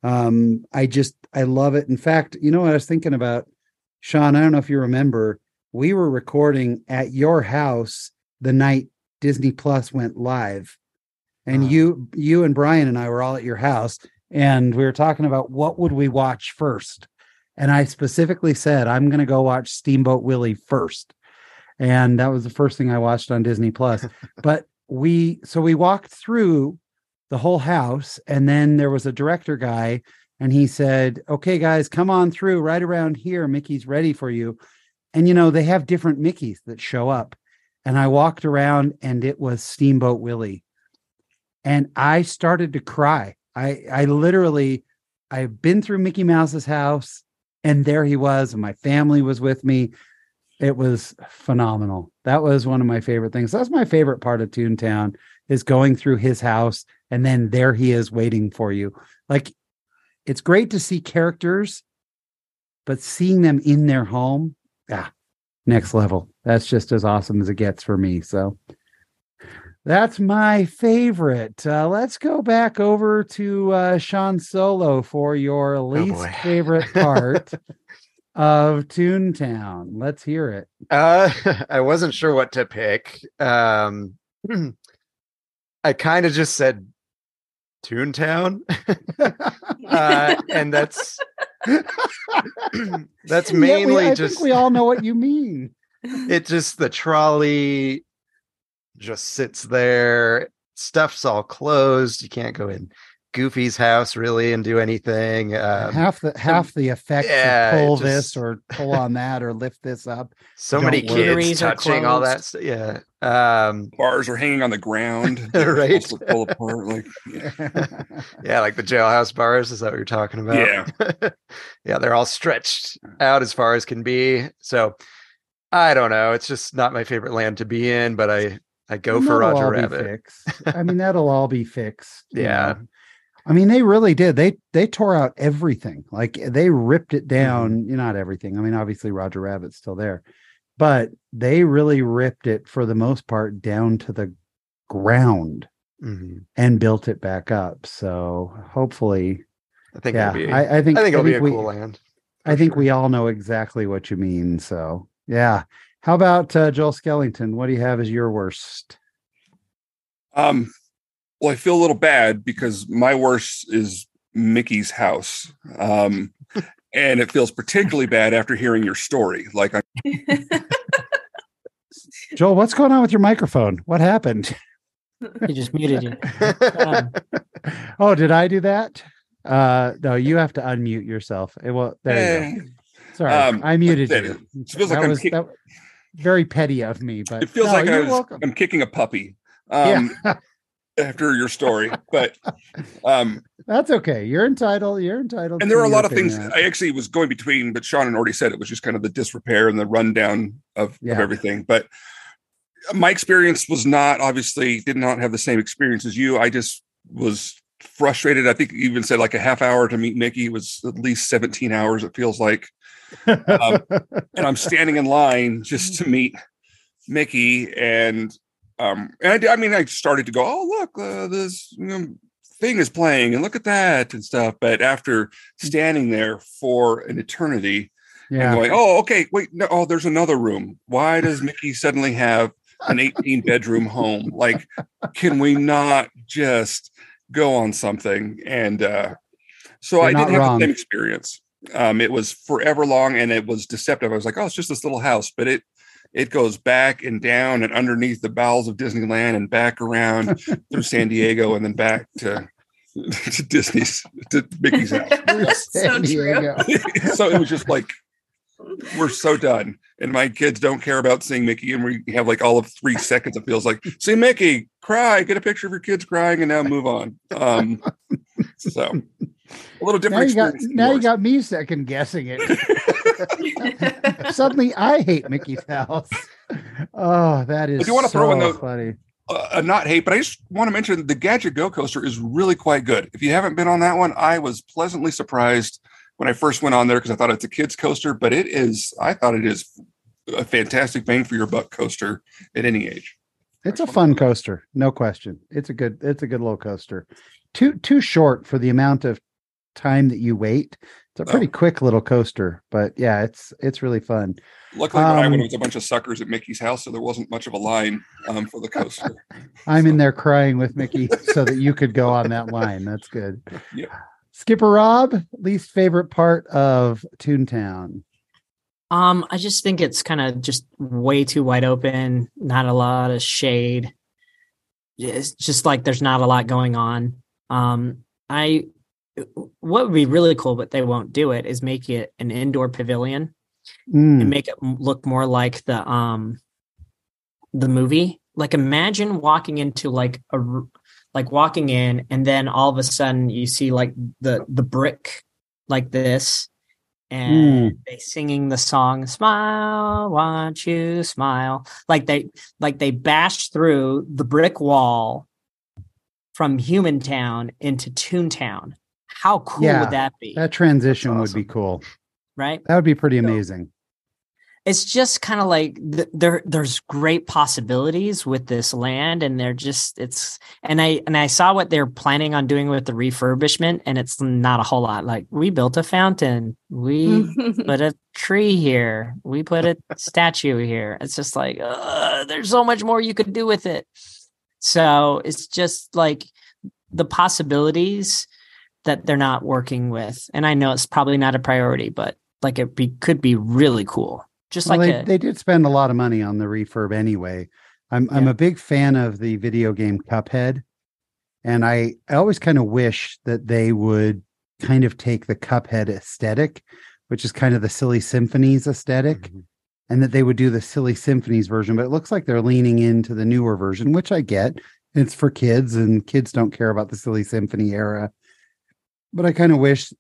Speaker 1: Um I just I love it. In fact, you know what I was thinking about Sean, I don't know if you remember we were recording at your house the night Disney Plus went live. And uh, you you and Brian and I were all at your house and we were talking about what would we watch first. And I specifically said I'm going to go watch Steamboat Willie first. And that was the first thing I watched on Disney Plus. but we so we walked through the whole house and then there was a director guy and he said, "Okay guys, come on through right around here. Mickey's ready for you." and you know they have different mickeys that show up and i walked around and it was steamboat willie and i started to cry. I i literally i've been through mickey mouse's house and there he was and my family was with me. It was phenomenal. That was one of my favorite things. That's my favorite part of toontown is going through his house and then there he is waiting for you. Like it's great to see characters but seeing them in their home yeah, next level. That's just as awesome as it gets for me. So that's my favorite. Uh, let's go back over to uh, Sean Solo for your oh, least oh favorite part of Toontown. Let's hear it.
Speaker 4: Uh, I wasn't sure what to pick. Um, I kind of just said Toontown, uh, and that's that's mainly
Speaker 1: yeah, we,
Speaker 4: just
Speaker 1: we all know what you mean.
Speaker 4: it just the trolley just sits there. Stuff's all closed. You can't go in Goofy's house really and do anything. Um,
Speaker 1: half the half the effects yeah, pull just, this or pull on that or lift this up.
Speaker 4: So many kids touching all that. Stuff. Yeah. Um,
Speaker 5: Bars are hanging on the ground.
Speaker 4: right. Pull apart. Like yeah. yeah, like the jailhouse bars. Is that what you're talking about?
Speaker 5: Yeah.
Speaker 4: yeah, they're all stretched out as far as can be. So I don't know. It's just not my favorite land to be in, but I I go for Roger Rabbit.
Speaker 1: I mean, that'll all be fixed.
Speaker 4: yeah.
Speaker 1: Know. I mean, they really did. They they tore out everything. Like they ripped it down. Mm-hmm. Not everything. I mean, obviously Roger Rabbit's still there, but they really ripped it for the most part down to the ground mm-hmm. and built it back up. So hopefully,
Speaker 4: I think yeah, be, I, I, think I think it'll I think be a we, cool land.
Speaker 1: I think sure. we all know exactly what you mean. So yeah. How about uh, Joel Skellington? What do you have as your worst?
Speaker 5: Um, well, I feel a little bad because my worst is Mickey's house. Um, and it feels particularly bad after hearing your story. Like, I'm...
Speaker 1: Joel, what's going on with your microphone? What happened?
Speaker 3: He just muted you. Um,
Speaker 1: oh, did I do that? Uh, no, you have to unmute yourself. It will. There you go. Sorry, um, I muted you. It feels like I'm was, kick- that, very petty of me, but
Speaker 5: it feels no, like I was, I'm kicking a puppy. Um, yeah after your story, but um,
Speaker 1: that's okay. You're entitled. You're entitled.
Speaker 5: And there are a lot of things I actually was going between, but Sean had already said it was just kind of the disrepair and the rundown of, yeah. of everything. But my experience was not obviously did not have the same experience as you. I just was frustrated. I think you even said like a half hour to meet Mickey was at least 17 hours, it feels like. Um, and I'm standing in line just to meet Mickey. And um, and I, I mean, I started to go, oh, look, uh, this you know, thing is playing and look at that and stuff. But after standing there for an eternity,
Speaker 1: yeah.
Speaker 5: and going, oh, okay, wait, no, oh, there's another room. Why does Mickey suddenly have an 18 bedroom home? Like, can we not just go on something? And uh, so
Speaker 1: You're
Speaker 5: I didn't have
Speaker 1: wrong.
Speaker 5: the same experience. Um, it was forever long and it was deceptive. I was like, oh, it's just this little house, but it it goes back and down and underneath the bowels of Disneyland and back around through San Diego and then back to to Disney's to Mickey's house.
Speaker 2: so true.
Speaker 5: So it was just like we're so done and my kids don't care about seeing mickey and we have like all of three seconds it feels like see mickey cry get a picture of your kids crying and now move on um so a little
Speaker 1: Now
Speaker 5: different
Speaker 1: you got now you got me second guessing it. Suddenly, I hate Mickey's house. Oh, that is
Speaker 5: I do wanna
Speaker 1: so
Speaker 5: throw in
Speaker 1: funny.
Speaker 5: uh, not hate, but I just want to mention the Gadget Go coaster is really quite good. If you haven't been on that one, I was pleasantly surprised when I first went on there because I thought it's a kids coaster, but it is. I thought it is a fantastic bang for your buck coaster at any age.
Speaker 1: It's a fun coaster, no question. It's a good it's a good little coaster. Too too short for the amount of time that you wait. It's a pretty
Speaker 5: Oh.
Speaker 1: quick little coaster, but yeah, it's it's really fun.
Speaker 5: Luckily, when I went,
Speaker 1: Um,
Speaker 5: it was a bunch of suckers at Mickey's house, so there wasn't much of a line um, for the coaster.
Speaker 1: I'm in there crying with Mickey so that you could go on that line. That's good.
Speaker 5: Yeah.
Speaker 1: Skipper Rob, least favorite part of Toontown.
Speaker 3: Um, I just think it's kind of just way too wide open, not a lot of shade. It's just like there's not a lot going on. Um, I what would be really cool, but they won't do it, is make it an indoor pavilion
Speaker 1: Mm,
Speaker 3: and make it look more like the um the movie. Like imagine walking into like a like walking in and then all of a sudden you see like the the brick like this and hmm. they singing the song smile want you smile? Like they like they bash through the brick wall from human town into toontown. How cool
Speaker 1: Yeah,
Speaker 3: would that be?
Speaker 1: that transition would be cool.
Speaker 3: right?
Speaker 1: That would be pretty
Speaker 3: So-
Speaker 1: amazing.
Speaker 3: It's just kind of like th- there there's great possibilities with this land and they're just it's and i and i saw what they're planning on doing with the refurbishment and it's not a whole lot. Like we built a fountain. We put a tree here. We put a statue here. It's just like uh, there's so much more you could do with it. So it's just like the possibilities that they're not working with. And i know it's probably not a priority but like it be, could be really cool just
Speaker 1: Well,
Speaker 3: like
Speaker 1: they,
Speaker 3: a,
Speaker 1: they did spend a lot of money on the refurb anyway. I'm I'm a big fan of the video game Cuphead, and I I always kind of wish that they would kind of take the Cuphead aesthetic, which is kind of the Silly Symphonies aesthetic,
Speaker 4: Mhm.
Speaker 1: and that they would do the Silly Symphonies version. But it looks like they're leaning into the newer version, which I get. It's for kids, and kids don't care about the Silly Symphony era. But I kind of wish,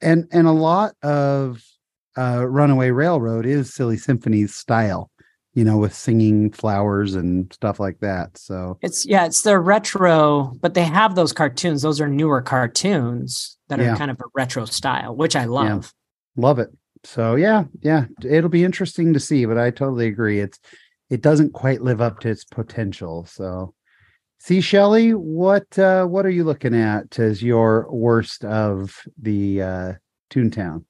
Speaker 1: and and a lot of uh, Runaway Railroad is Silly Symphony's style, you know, with singing flowers and stuff like that. So
Speaker 3: it's yeah it's their retro but they have those cartoons those are newer cartoons that
Speaker 1: Yeah.
Speaker 3: are kind of a retro style which i love
Speaker 1: love it. So yeah, yeah, it'll be interesting to see, but I totally agree. It's it doesn't quite live up to its potential. So see, Shelly, what uh what are you looking at as your worst of the uh Toontown?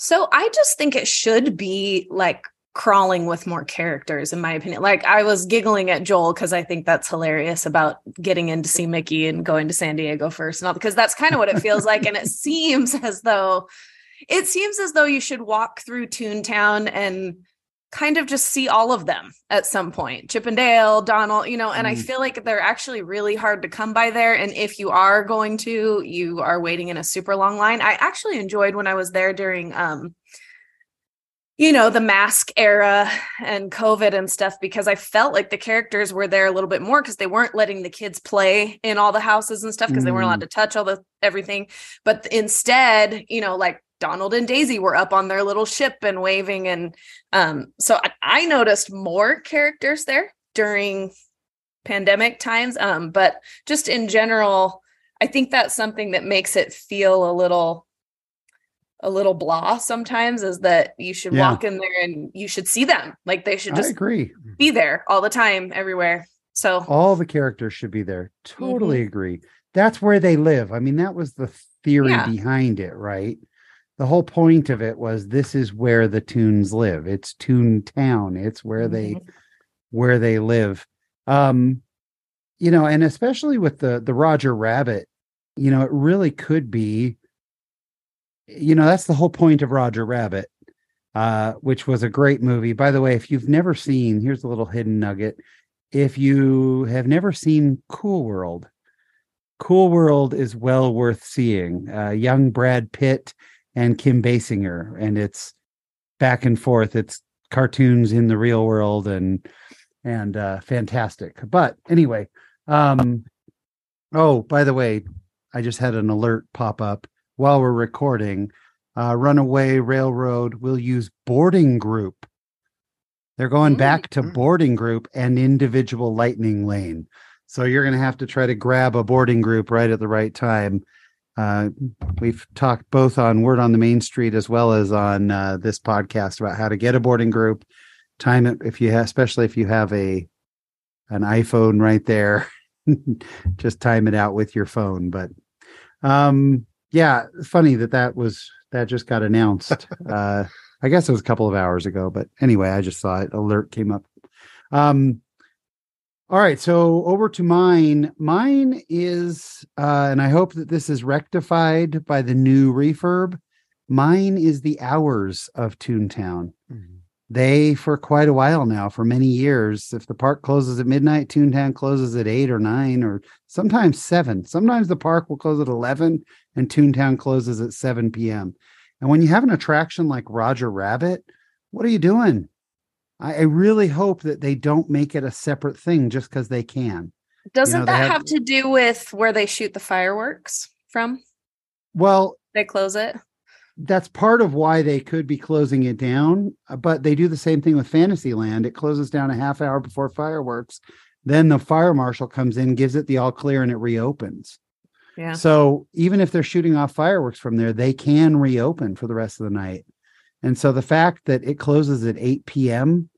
Speaker 2: So I just think it should be like crawling with more characters, in my opinion. Like I was giggling at Joel because I think that's hilarious about getting in to see Mickey and going to San Diego first, and all because that's kind of what it feels like. And it seems as though it seems as though you should walk through Toontown and kind of just see all of them at some point. Chip 'n' Dale, Donald, you know, and I
Speaker 1: Mm.
Speaker 2: feel like they're actually really hard to come by there. And if you are going to, you are waiting in a super long line. I actually enjoyed when I was there during um you know the mask era and covid and stuff because i felt like the characters were there a little bit more because they weren't letting the kids play in all the houses and stuff because they weren't allowed to touch all the everything but instead you know like donald and daisy were up on their little ship and waving and um so i, I noticed more characters there during pandemic times. Um, but just in general, I think that's something that makes it feel a little a little blah sometimes is that you should
Speaker 1: Yeah.
Speaker 2: walk in there and you should see them. Like they should
Speaker 1: I
Speaker 2: just
Speaker 1: agree.
Speaker 2: be there all the time, everywhere. So
Speaker 1: All the characters should be there. Totally
Speaker 2: Mm-hmm.
Speaker 1: agree. That's where they live. I mean, that was the theory
Speaker 2: Yeah.
Speaker 1: behind it, right? The whole point of it was this is where the toons live. It's Toontown. It's where they
Speaker 2: Mhm.
Speaker 1: where they live. Um, you know, and especially with the the Roger Rabbit, you know, it really could be, you know, that's the whole point of Roger Rabbit, uh, which was a great movie. By the way, if you've never seen, here's a little hidden nugget. If you have never seen Cool World, Cool World is well worth seeing. Uh, young Brad Pitt and Kim Basinger, and it's back and forth. It's cartoons in the real world and and uh fantastic. But anyway, um oh, by the way, I just had an alert pop up while we're recording. Uh Runaway Railroad will use boarding group. They're going
Speaker 2: Mm,
Speaker 1: back to
Speaker 4: mm.
Speaker 1: boarding group and individual lightning lane. So you're going to have to try to grab a boarding group right at the right time. Uh, we've talked both on Word on the Main Street as well as on uh, this podcast about how to get a boarding group. Time it if you have, especially if you have a an iPhone right there. just time it out with your phone. But um, yeah, funny that that was that just got announced. uh, I guess it was a couple of hours ago, but anyway, I just saw it. Alert came up. Um, all right, so over to mine. Mine is, uh, and I hope that this is rectified by the new refurb. Mine is the hours of Toontown. They, for quite a while now, for many years, if the park closes at midnight, Toontown closes at eight or nine, or sometimes seven. Sometimes the park will close at 11 and Toontown closes at 7 p.m. And when you have an attraction like Roger Rabbit, what are you doing? I, I really hope that they don't make it a separate thing just because they can.
Speaker 2: doesn't
Speaker 1: know,
Speaker 2: that
Speaker 1: have-
Speaker 2: have to do with where they shoot the fireworks from?
Speaker 1: Well,
Speaker 2: They close it.
Speaker 1: that's part of why they could be closing it down. uh, But they do the same thing with Fantasyland. It closes down a half hour before fireworks. Then the fire marshal comes in, gives it the all clear, and it reopens.
Speaker 2: Yeah.
Speaker 1: So even if they're shooting off fireworks from there, they can reopen for the rest of the night. And so the fact that it closes at 8 p.m.,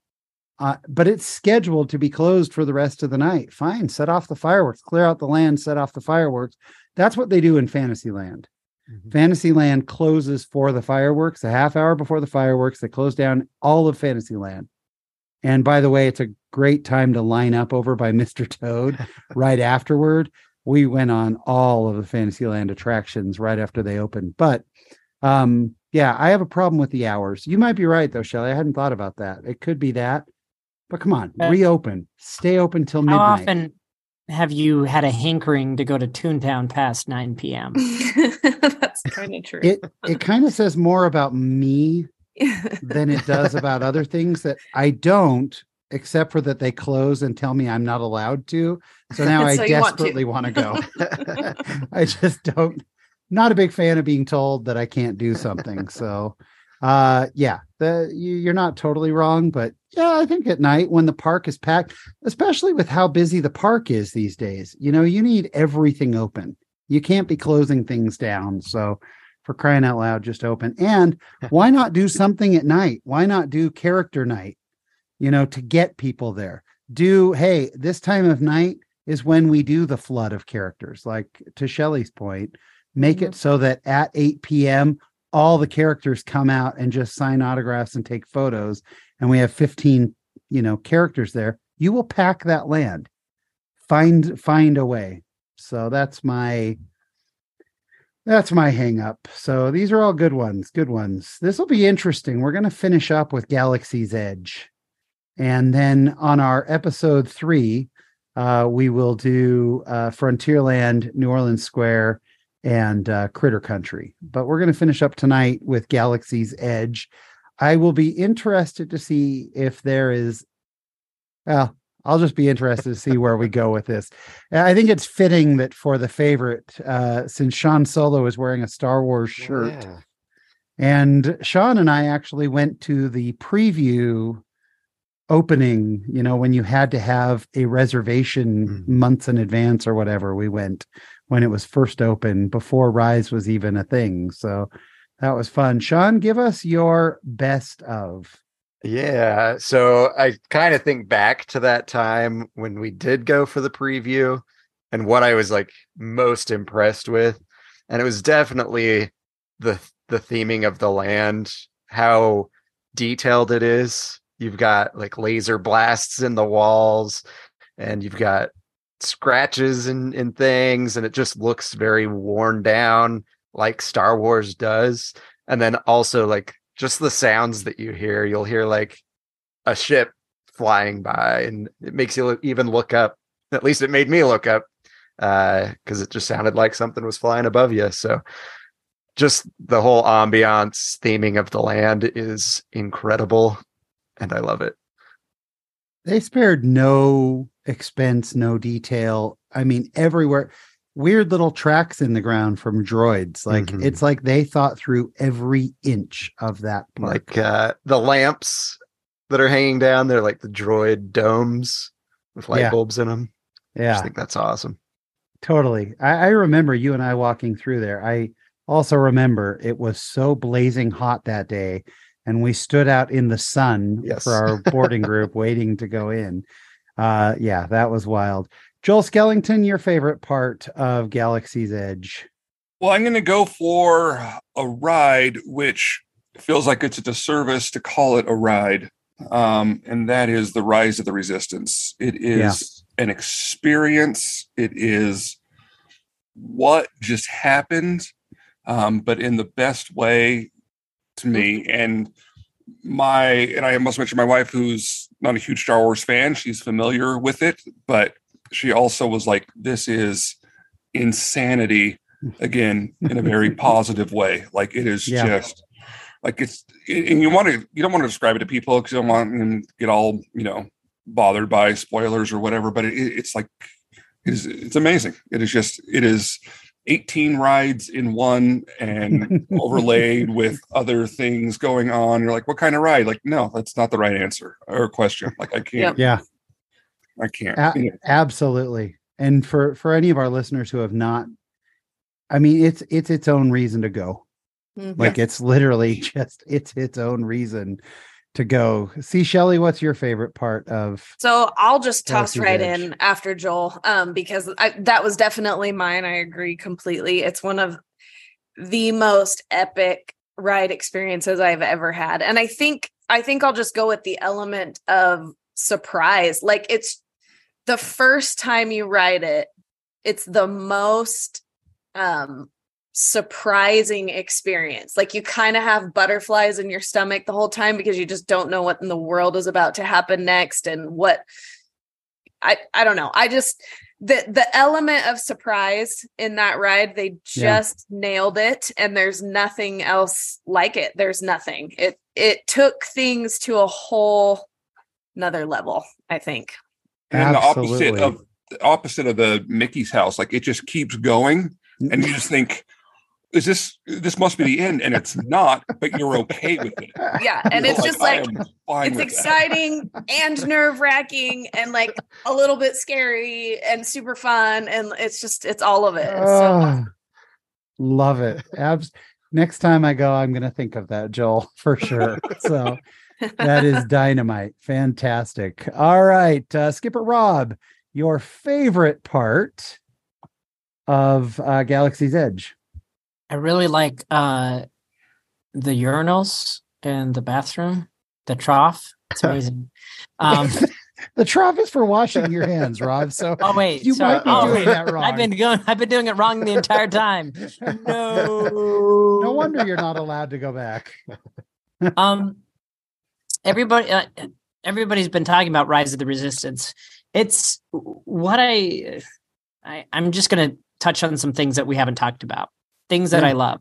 Speaker 1: uh, but it's scheduled to be closed for the rest of the night. Fine, set off the fireworks, clear out the land, set off the fireworks. That's what they do in Fantasyland. Fantasyland closes for the fireworks a half hour before the fireworks. They close down all of Fantasyland. And by the way, it's a great time to line up over by Mr. Toad right afterward. We went on all of the Fantasyland attractions right after they opened. But um, yeah, I have a problem with the hours. You might be right though, Shelley. I hadn't thought about that. It could be that. But come on,
Speaker 3: Uh,
Speaker 1: reopen. Stay open till
Speaker 3: How
Speaker 1: midnight.
Speaker 3: often have you had a hankering to go to Toontown past 9 p.m.?
Speaker 2: That's kind of true.
Speaker 1: It it kind of says more about me than it does about other things that I don't, except for that they close and tell me I'm not allowed to. So now I
Speaker 2: So you want to.
Speaker 1: desperately want to go. I just don't. Not a big fan of being told that I can't do something. So, uh, yeah, the you, you're not totally wrong, but yeah, I think at night when the park is packed, especially with how busy the park is these days, you know, you need everything open. You can't be closing things down. So, for crying out loud, just open. And why not do something at night? Why not do character night? You know, to get people there. Do hey, this time of night is when we do the flood of characters. Like to Shelley's point, make it so that at 8 p.m. all the characters come out and just sign autographs and take photos, and we have 15, you know, characters there. You will pack that land. Find find a way. So that's my that's my hang up. So these are all good ones, good ones. This will be interesting. We're going to finish up with Galaxy's Edge. And then on our episode three, uh, we will do uh, Frontierland, New Orleans Square, and uh, Critter Country. But we're going to finish up tonight with Galaxy's Edge. I will be interested to see if there is, well, I'll just be interested to see where we go with this. I think it's fitting that for the favorite, uh, since Sean Solo is wearing a Star Wars shirt,
Speaker 4: Yeah.
Speaker 1: and Sean and I actually went to the preview opening, you know, when you had to have a reservation
Speaker 4: Mhm.
Speaker 1: months in advance or whatever, we went when it was first open before Rise was even a thing. So that was fun. Sean, give us your best of.
Speaker 4: Yeah. So I kind of think back to that time when we did go for the preview and what I was like most impressed with. And it was definitely the the theming of the land, how detailed it is. You've got like laser blasts in the walls and you've got scratches and, and things, and it just looks very worn down like Star Wars does. And then also like just the sounds that you hear, you'll hear like a ship flying by, and it makes you even look up. At least it made me look up uh because it just sounded like something was flying above you. So just the whole ambiance theming of the land is incredible and I love it.
Speaker 1: They spared no expense, no detail. I mean, everywhere. Weird little tracks in the ground from droids. Like
Speaker 4: Mhm.
Speaker 1: it's like they thought through every inch of that park.
Speaker 4: Like uh the lamps that are hanging down, they're like the droid domes with light
Speaker 1: Yeah.
Speaker 4: bulbs in them. I
Speaker 1: yeah,
Speaker 4: just think that's awesome.
Speaker 1: totally. I, I remember you and I walking through there. I also remember it was so blazing hot that day, and we stood out in the sun
Speaker 4: Yes.
Speaker 1: for our boarding group waiting to go in. Uh, yeah, that was wild. Joel Skellington, your favorite part of Galaxy's Edge?
Speaker 5: Well, I'm going to go for a ride, which feels like it's a disservice to call it a ride. Um, and that is the Rise of the Resistance. It is an experience. It is what just happened, um, but in the best way to me. And my, and I must mention my wife, who's not a huge Star Wars fan, she's familiar with it, but she also was like, this is insanity again in a very positive way. Like it is
Speaker 1: Yeah.
Speaker 5: just like it's and you want to you don't want to describe it to people because you don't want them to get all you know bothered by spoilers or whatever. But it, it's like it is it's amazing. It is just it is 18 rides in one and overlaid with other things going on. You're like, what kind of ride? Like, no, that's not the right answer or question. Like, I can't.
Speaker 1: Yeah.
Speaker 5: I can't.
Speaker 1: A-
Speaker 5: You know,
Speaker 1: absolutely. And for for any of our listeners who have not, I mean, it's it's its own reason to go.
Speaker 2: Mhm.
Speaker 1: Like it's literally just it's its own reason to go. See, Shelly, what's your favorite part of?
Speaker 2: So I'll just toss right
Speaker 1: Edge.
Speaker 2: in after Joel, um, because I, that was definitely mine. I agree completely. It's one of the most epic ride experiences I've ever had, and I think I think I'll just go with the element of surprise. Like it's the first time you ride it, it's the most um surprising experience. Like you kind of have butterflies in your stomach the whole time because you just don't know what in the world is about to happen next and what I I don't know. I just the the element of surprise in that ride they
Speaker 1: Yeah.
Speaker 2: just nailed it and there's nothing else like it. There's nothing. It it took things to a whole another level, I think.
Speaker 5: and then the opposite of the opposite of the Mickey's house, like it just keeps going, and you just think, "Is this this must be the end?" And it's not, but you're okay with it.
Speaker 2: Yeah, and
Speaker 5: You're
Speaker 2: it's just like
Speaker 5: "I am fine
Speaker 2: it's
Speaker 5: with that."
Speaker 2: exciting and nerve wracking and like a little bit scary and super fun and it's just it's all of it. It's so
Speaker 1: Oh, love it. Abs- Next time I go, I'm going to think of that, Joel, for sure. So that is dynamite. Fantastic. All right, uh, Skipper Rob, your favorite part of uh, Galaxy's Edge?
Speaker 3: I really like uh the urinals in the bathroom, the trough. It's amazing. Um
Speaker 1: the trough is for washing your hands, Rob. So
Speaker 3: oh wait,
Speaker 1: you
Speaker 3: sorry.
Speaker 1: might be
Speaker 3: Oh,
Speaker 1: doing
Speaker 3: wait.
Speaker 1: that wrong.
Speaker 3: I've been going I've been doing it wrong the entire time. No.
Speaker 1: no wonder you're not allowed to go back.
Speaker 3: um everybody uh, everybody's been talking about rise of the resistance it's what i, I i'm just going to touch on some things that we haven't talked about things that
Speaker 1: Yeah.
Speaker 3: i love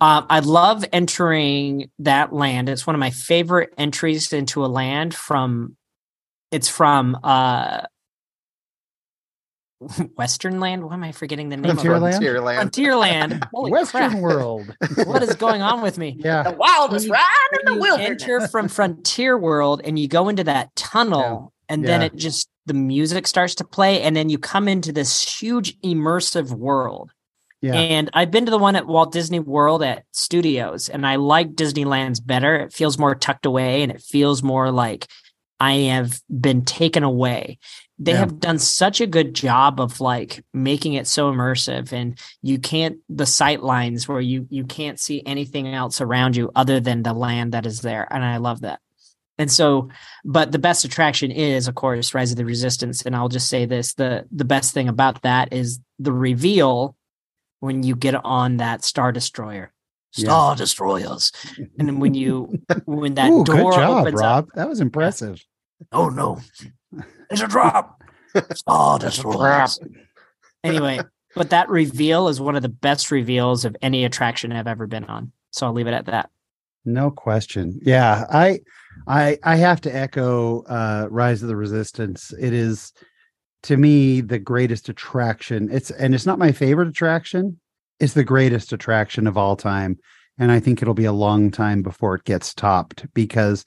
Speaker 3: um, i love entering that land it's one of my favorite entries into a land from it's from uh Western Land. Why am I forgetting the name of it?
Speaker 1: Frontierland?
Speaker 4: Frontierland.
Speaker 3: Frontierland. Holy
Speaker 1: Western
Speaker 3: crap.
Speaker 1: World.
Speaker 3: What is going on with me?
Speaker 1: Yeah.
Speaker 2: the wildest
Speaker 3: You-
Speaker 2: ride in the
Speaker 3: you
Speaker 2: wilderness.
Speaker 3: enter from Frontier World and you go into that tunnel, and then it just the music starts to play, and then you come into this huge immersive world.
Speaker 1: Yeah.
Speaker 3: And I've been to the one at Walt Disney World at Studios, and I like Disneyland's better. It feels more tucked away, and it feels more like I have been taken away. They
Speaker 1: Yeah.
Speaker 3: have done such a good job of like making it so immersive, and you can't the sight lines where you you can't see anything else around you other than the land that is there, and I love that. And so, but the best attraction is, of course, Rise of the Resistance. And I'll just say this: the the best thing about that is the reveal when you get on that Star Destroyer.
Speaker 1: Yeah.
Speaker 3: Star Destroyers, and when you when that
Speaker 1: Ooh,
Speaker 3: door
Speaker 1: good job,
Speaker 3: opens
Speaker 1: Rob.
Speaker 3: up,
Speaker 1: That was impressive.
Speaker 3: oh no, it's a drop. Star Destroyers. Anyway, but that reveal is one of the best reveals of any attraction I've ever been on. So I'll leave it at that.
Speaker 1: No question. Yeah, I I I have to echo uh Rise of the Resistance. It is to me the greatest attraction. It's and it's not my favorite attraction. It's the greatest attraction of all time. And I think it'll be a long time before it gets topped because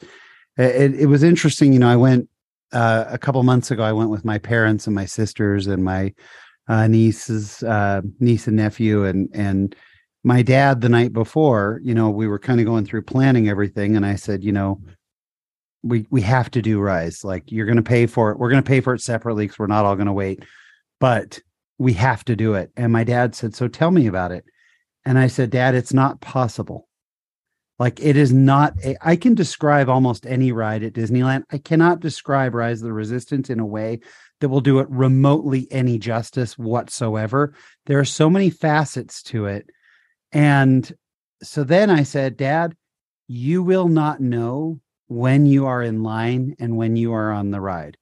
Speaker 1: it, it was interesting. You know, I went uh, a couple months ago. I went with my parents and my sisters and my uh, nieces, uh, niece and nephew, and and my dad the night before. You know, we were kind of going through planning everything, and I said, you know, we we have to do Rise. Like you're going to pay for it. We're going to pay for it separately because we're not all going to wait, but we have to do it. And my dad said, so tell me about it. And I said, Dad, it's not possible. Like it is not. A, I can describe almost any ride at Disneyland. I cannot describe Rise of the Resistance in a way that will do it remotely any justice whatsoever. There are so many facets to it. And so then I said, Dad, you will not know when you are in line and when you are on the ride.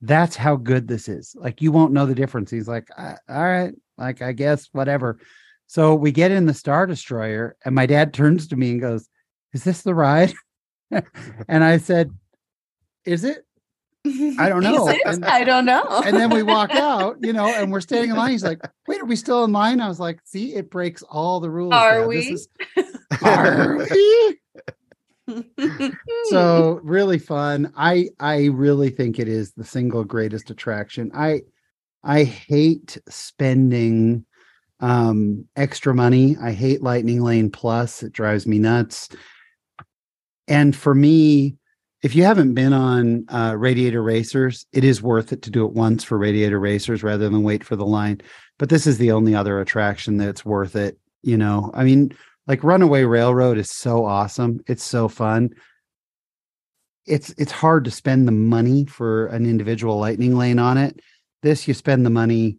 Speaker 1: That's how good this is. Like you won't know the difference. He's like, "Uh, all right, like I guess whatever. So we get in the Star Destroyer, and my dad turns to me and goes, Is this the ride? and I said, Is it? I don't know. And-
Speaker 2: I don't know.
Speaker 1: and then we walk out, you know, and we're standing in line. He's like, "Wait, are we still in line?" I was like, "See, it breaks all the rules."
Speaker 2: Are
Speaker 1: Dad.
Speaker 2: we?
Speaker 1: This is- are we? So really fun. I I really think it is the single greatest attraction. I I hate spending um extra money. I hate Lightning Lane Plus. It drives me nuts. And for me, if you haven't been on uh, Radiator Racers, it is worth it to do it once for Radiator Racers rather than wait for the line. But this is the only other attraction that's worth it. You know, I mean, like Runaway Railroad is so awesome. It's so fun. It's it's hard to spend the money for an individual lightning lane on it. This you spend the money,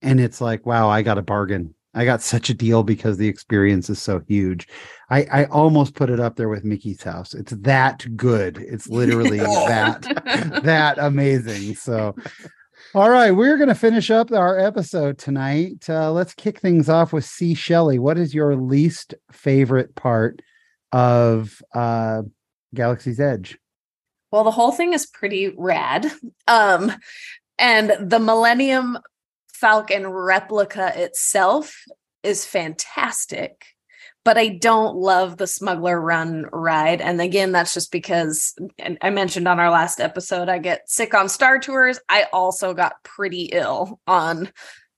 Speaker 1: and it's like, wow, I got a bargain. I got such a deal because the experience is so huge. I, I almost put it up there with Mickey's house. It's that good. It's literally that that amazing. So, all right, we're going to finish up our episode tonight. Uh, let's kick things off with C. Shelley. What is your least favorite part of uh, Galaxy's Edge?
Speaker 2: Well, the whole thing is pretty rad. Um, and the Millennium Falcon replica itself is fantastic. But I don't love the Smuggler Run ride. And again, that's just because and I mentioned on our last episode, I get sick on Star Tours. I also got pretty ill on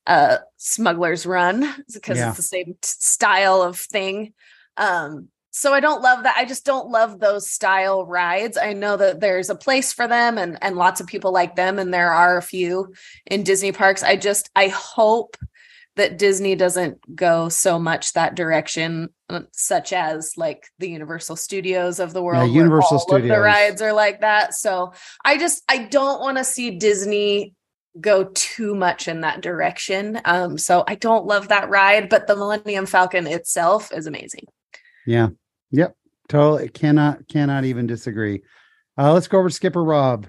Speaker 2: uh Smuggler's Run because
Speaker 1: Yeah.
Speaker 2: it's the same t- style of thing. Um, so I don't love that. I just don't love those style rides. I know that there's a place for them and and lots of people like them and there are a few in Disney parks. I just I hope that Disney doesn't go so much that direction uh, such as like the Universal Studios of the world where
Speaker 1: Universal
Speaker 2: all of the rides are like that. So I just I don't want to see Disney go too much in that direction. Um so I don't love that ride, but the Millennium Falcon itself is amazing.
Speaker 1: Yeah. Yep. Totally cannot cannot even disagree. Uh, let's go over to Skipper Rob.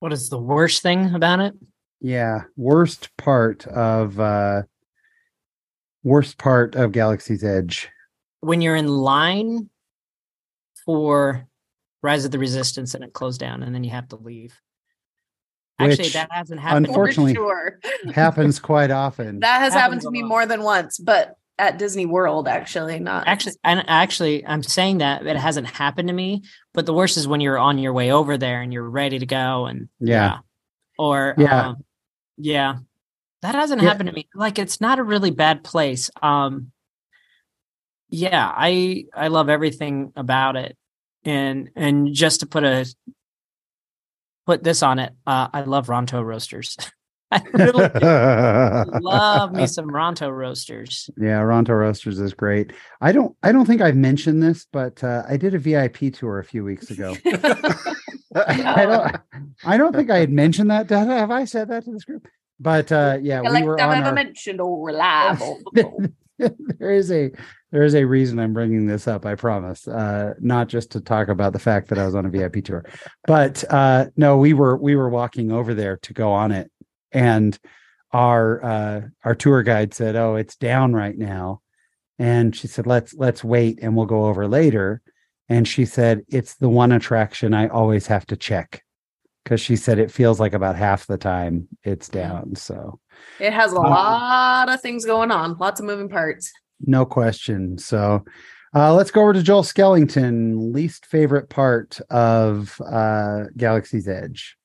Speaker 3: What is the worst thing about it?
Speaker 1: Yeah, worst part of uh worst part of Galaxy's Edge.
Speaker 3: When you're in line for Rise of the Resistance and it closed down and then you have to leave. Actually,
Speaker 1: Which,
Speaker 3: that hasn't happened.
Speaker 1: unfortunately-
Speaker 2: For sure.
Speaker 1: Happens quite often.
Speaker 2: That has happened
Speaker 3: Happens
Speaker 2: to me
Speaker 3: lot.
Speaker 2: more than once, but at Disney World, actually, not
Speaker 3: Actually, and actually, I'm saying that it hasn't happened to me. But the worst is when you're on your way over there and you're ready to go, and
Speaker 1: Yeah.
Speaker 3: Or
Speaker 1: Yeah.
Speaker 3: um, yeah, that hasn't
Speaker 1: Yeah.
Speaker 3: happened to me. Like it's not a really bad place. Um, yeah, I I love everything about it, and and just to put a put this on it, uh, I love Ronto roasters. I really love me some Ronto roasters.
Speaker 1: Yeah, Ronto Roasters is great. I don't I don't think I've mentioned this, but uh, I did a VIP tour a few weeks ago. I don't I don't think I had mentioned that. Have I said that to this group? But uh yeah, we
Speaker 2: like
Speaker 1: were
Speaker 2: I've ever
Speaker 1: our,
Speaker 2: mentioned or reliable.
Speaker 1: there is a there is a reason I'm bringing this up. I promise. Uh, not just to talk about the fact that I was on a VIP tour, but uh, no, we were we were walking over there to go on it, and our uh, our tour guide said, "Oh, it's down right now," and she said, "Let's let's wait and we'll go over later." And she said, "It's the one attraction I always have to check." Because she said it feels like about half the time it's down. So
Speaker 2: it has a
Speaker 1: Um,
Speaker 2: lot of things going on, lots of moving parts.
Speaker 1: No question. So uh, let's go over to Joel Skellington. Least favorite part of uh, Galaxy's Edge.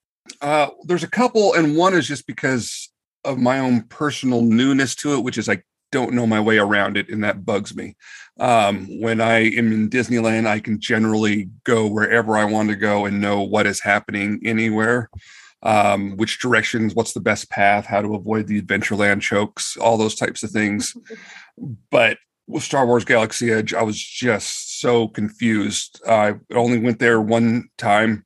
Speaker 5: Uh, there's a couple, and one is just because of my own personal newness to it, which is I don't know my way around it, and that bugs me. Um, when I am in Disneyland, I can generally go wherever I want to go and know what is happening anywhere, um, which directions, what's the best path, how to avoid the Adventureland chokes, all those types of things. But with Star Wars Galaxy Edge, I was just so confused. I only went there one time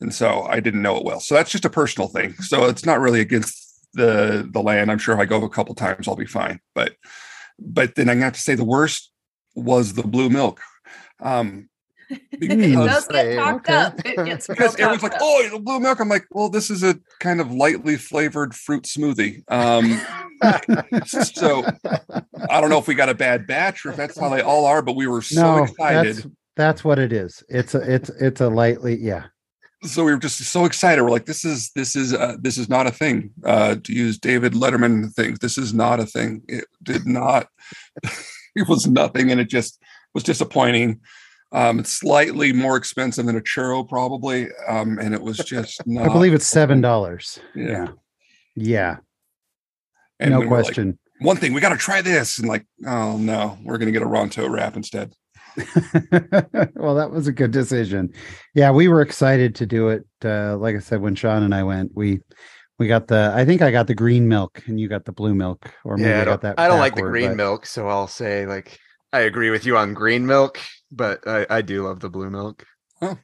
Speaker 5: and so I didn't know it well. So that's just a personal thing. So it's not really against the the land. I'm sure if I go a couple times, I'll be fine. But but then I have to say the worst was the blue milk. Um,
Speaker 2: it
Speaker 5: because
Speaker 2: does get talked
Speaker 1: Okay.
Speaker 2: up. It gets real
Speaker 5: because everyone's like,
Speaker 2: up.
Speaker 5: "Oh, the blue milk." I'm like, "Well, this is a kind of lightly flavored fruit smoothie." Um, so I don't know if we got a bad batch or if that's how they all are, but we were so
Speaker 1: no,
Speaker 5: excited.
Speaker 1: that's that's what it is. It's a it's it's a lightly yeah.
Speaker 5: So we were just so excited. We're like, this is this is uh, this is not a thing. Uh, to use David Letterman things, this is not a thing. It did not. it was nothing, and it just was disappointing. Um, it's slightly more expensive than a churro, probably, um, and it was just not.
Speaker 1: I believe it's seven dollars.
Speaker 5: Yeah.
Speaker 1: Yeah. Yeah.
Speaker 5: And
Speaker 1: no
Speaker 5: we were like,
Speaker 1: question.
Speaker 5: One thing we got to try this, and like, oh no, we're gonna get a Ronto wrap instead.
Speaker 1: well, that was a good decision. Yeah, we were excited to do it. Uh, like I said, when Sean and I went, we we got the I think I got the green milk and you got the blue milk, or maybe
Speaker 4: yeah,
Speaker 1: I
Speaker 4: I
Speaker 1: got
Speaker 4: don't,
Speaker 1: that.
Speaker 4: I don't like the green
Speaker 1: but-
Speaker 4: milk, so I'll say like I agree with you on green milk, but I, I do love the blue milk.
Speaker 5: Oh.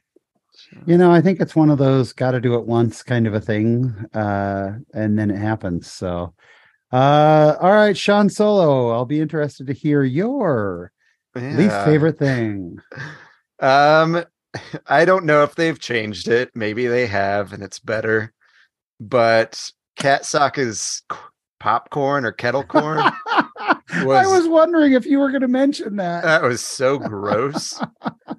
Speaker 1: You know, I think it's one of those got to do it once kind of a thing, uh, and then it happens. So, uh, all right, Sean Solo, I'll be interested to hear your least favorite thing.
Speaker 4: Um, I don't know if they've changed it. Maybe they have, and it's better. But Kat Saka's c- popcorn or kettle corn
Speaker 1: I
Speaker 4: Was-
Speaker 1: was wondering if you were going to mention that.
Speaker 4: that was so gross.